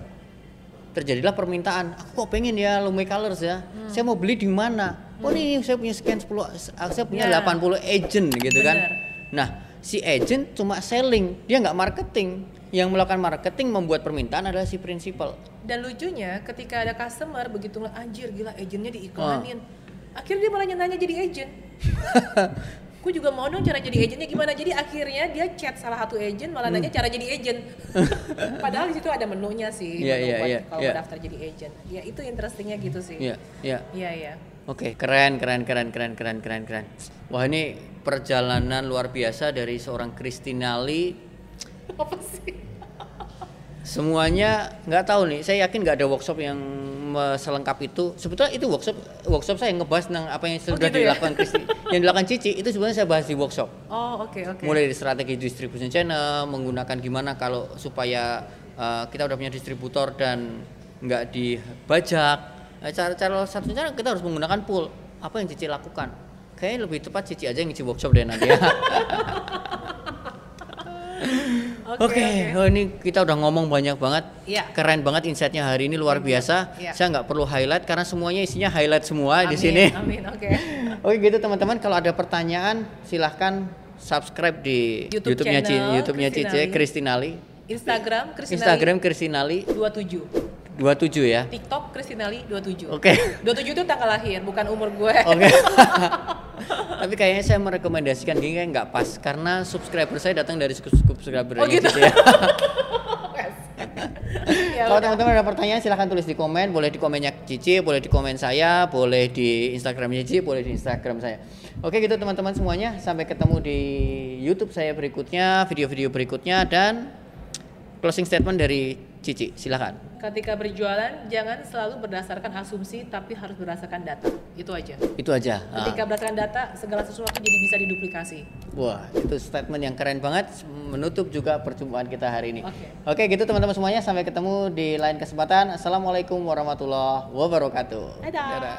Speaker 1: Terjadilah permintaan, aku kok pengen ya Lumei Colors ya.
Speaker 2: Hmm.
Speaker 1: Saya mau beli di mana? Oh nih saya punya sekian 10, saya punya
Speaker 2: Ya.
Speaker 1: 80 agent gitu kan.
Speaker 2: Bener.
Speaker 1: Nah, si agent cuma selling, dia nggak marketing. Yang melakukan marketing membuat permintaan adalah si prinsipal.
Speaker 2: Dan lucunya ketika ada customer begitu anjir gila agentnya diiklanin.
Speaker 1: Ah.
Speaker 2: Akhirnya dia malah nanya jadi agent. Gue juga mau dong cara jadi agentnya gimana. Jadi akhirnya dia chat salah satu agent malah nanya cara jadi agent. Padahal di situ ada menunya sih.
Speaker 1: Hmm. Iya,
Speaker 2: menu buat
Speaker 1: iya,
Speaker 2: kalau mau daftar jadi agent. Ya itu interestingnya gitu sih.
Speaker 1: Iya, iya.
Speaker 2: Iya iya.
Speaker 1: Oke, keren, keren, keren, keren, keren, keren, keren. Wah ini perjalanan luar biasa dari seorang Kristinali.
Speaker 2: Apa sih?
Speaker 1: Semuanya nggak tahu nih. Saya yakin nggak ada workshop yang selengkap itu. Sebetulnya itu workshop workshop saya ngebahas tentang apa yang sudah
Speaker 2: gitu ya?
Speaker 1: dilakukan Kristi, yang dilakukan Cici itu sebenarnya saya bahas di workshop.
Speaker 2: Oh oke oke.
Speaker 1: Mulai dari strategi distribution channel, menggunakan gimana kalau supaya uh, kita udah punya distributor dan nggak dibajak. Nah, cara-cara satunya kita harus menggunakan pool. Apa yang Cici lakukan? Kayaknya lebih tepat Cici aja yang ngisi workshop deh nanti ya. Oke, oh ini kita udah ngomong banyak banget.
Speaker 2: Iya.
Speaker 1: Keren banget insightnya hari ini luar biasa.
Speaker 2: Iya.
Speaker 1: Saya nggak perlu highlight karena semuanya isinya highlight semua di sini.
Speaker 2: Amin oke.
Speaker 1: Oke gitu teman-teman kalau ada pertanyaan silahkan subscribe di
Speaker 2: YouTube
Speaker 1: YouTube-nya Ci-
Speaker 2: channel
Speaker 1: YouTube-nya Cice
Speaker 2: Kristinali.
Speaker 1: Kristinali.
Speaker 2: Instagram Kristinali
Speaker 1: Instagram Kristinali
Speaker 2: 27.
Speaker 1: 27 ya.
Speaker 2: TikTok Kristinali 27.
Speaker 1: Oke.
Speaker 2: 27 itu tanggal lahir, bukan umur gue.
Speaker 1: Oke. Tapi kayaknya saya merekomendasikan gini kayak nggak pas karena subscriber saya datang dari subscriber
Speaker 2: Oh, gitu.
Speaker 1: Cice ya.
Speaker 2: ya,
Speaker 1: Kalau teman-teman ada pertanyaan silahkan tulis di komen, boleh di komennya Cici, boleh di komen saya, boleh di Instagramnya Cici, boleh di Instagram saya. Oke gitu teman-teman semuanya, sampai ketemu di YouTube saya berikutnya, video-video berikutnya dan closing statement dari Cici, silakan.
Speaker 2: Ketika berjualan jangan selalu berdasarkan asumsi tapi harus berdasarkan data. Itu aja.
Speaker 1: Itu aja. Ah.
Speaker 2: Ketika berdasarkan data segala sesuatu jadi bisa diduplikasi.
Speaker 1: Wah, itu statement yang keren banget menutup juga perjumpaan kita hari ini.
Speaker 2: Oke.
Speaker 1: Oke, gitu teman-teman semuanya sampai ketemu di lain kesempatan. Assalamualaikum warahmatullahi wabarakatuh.
Speaker 2: Dadah.
Speaker 1: Dadah.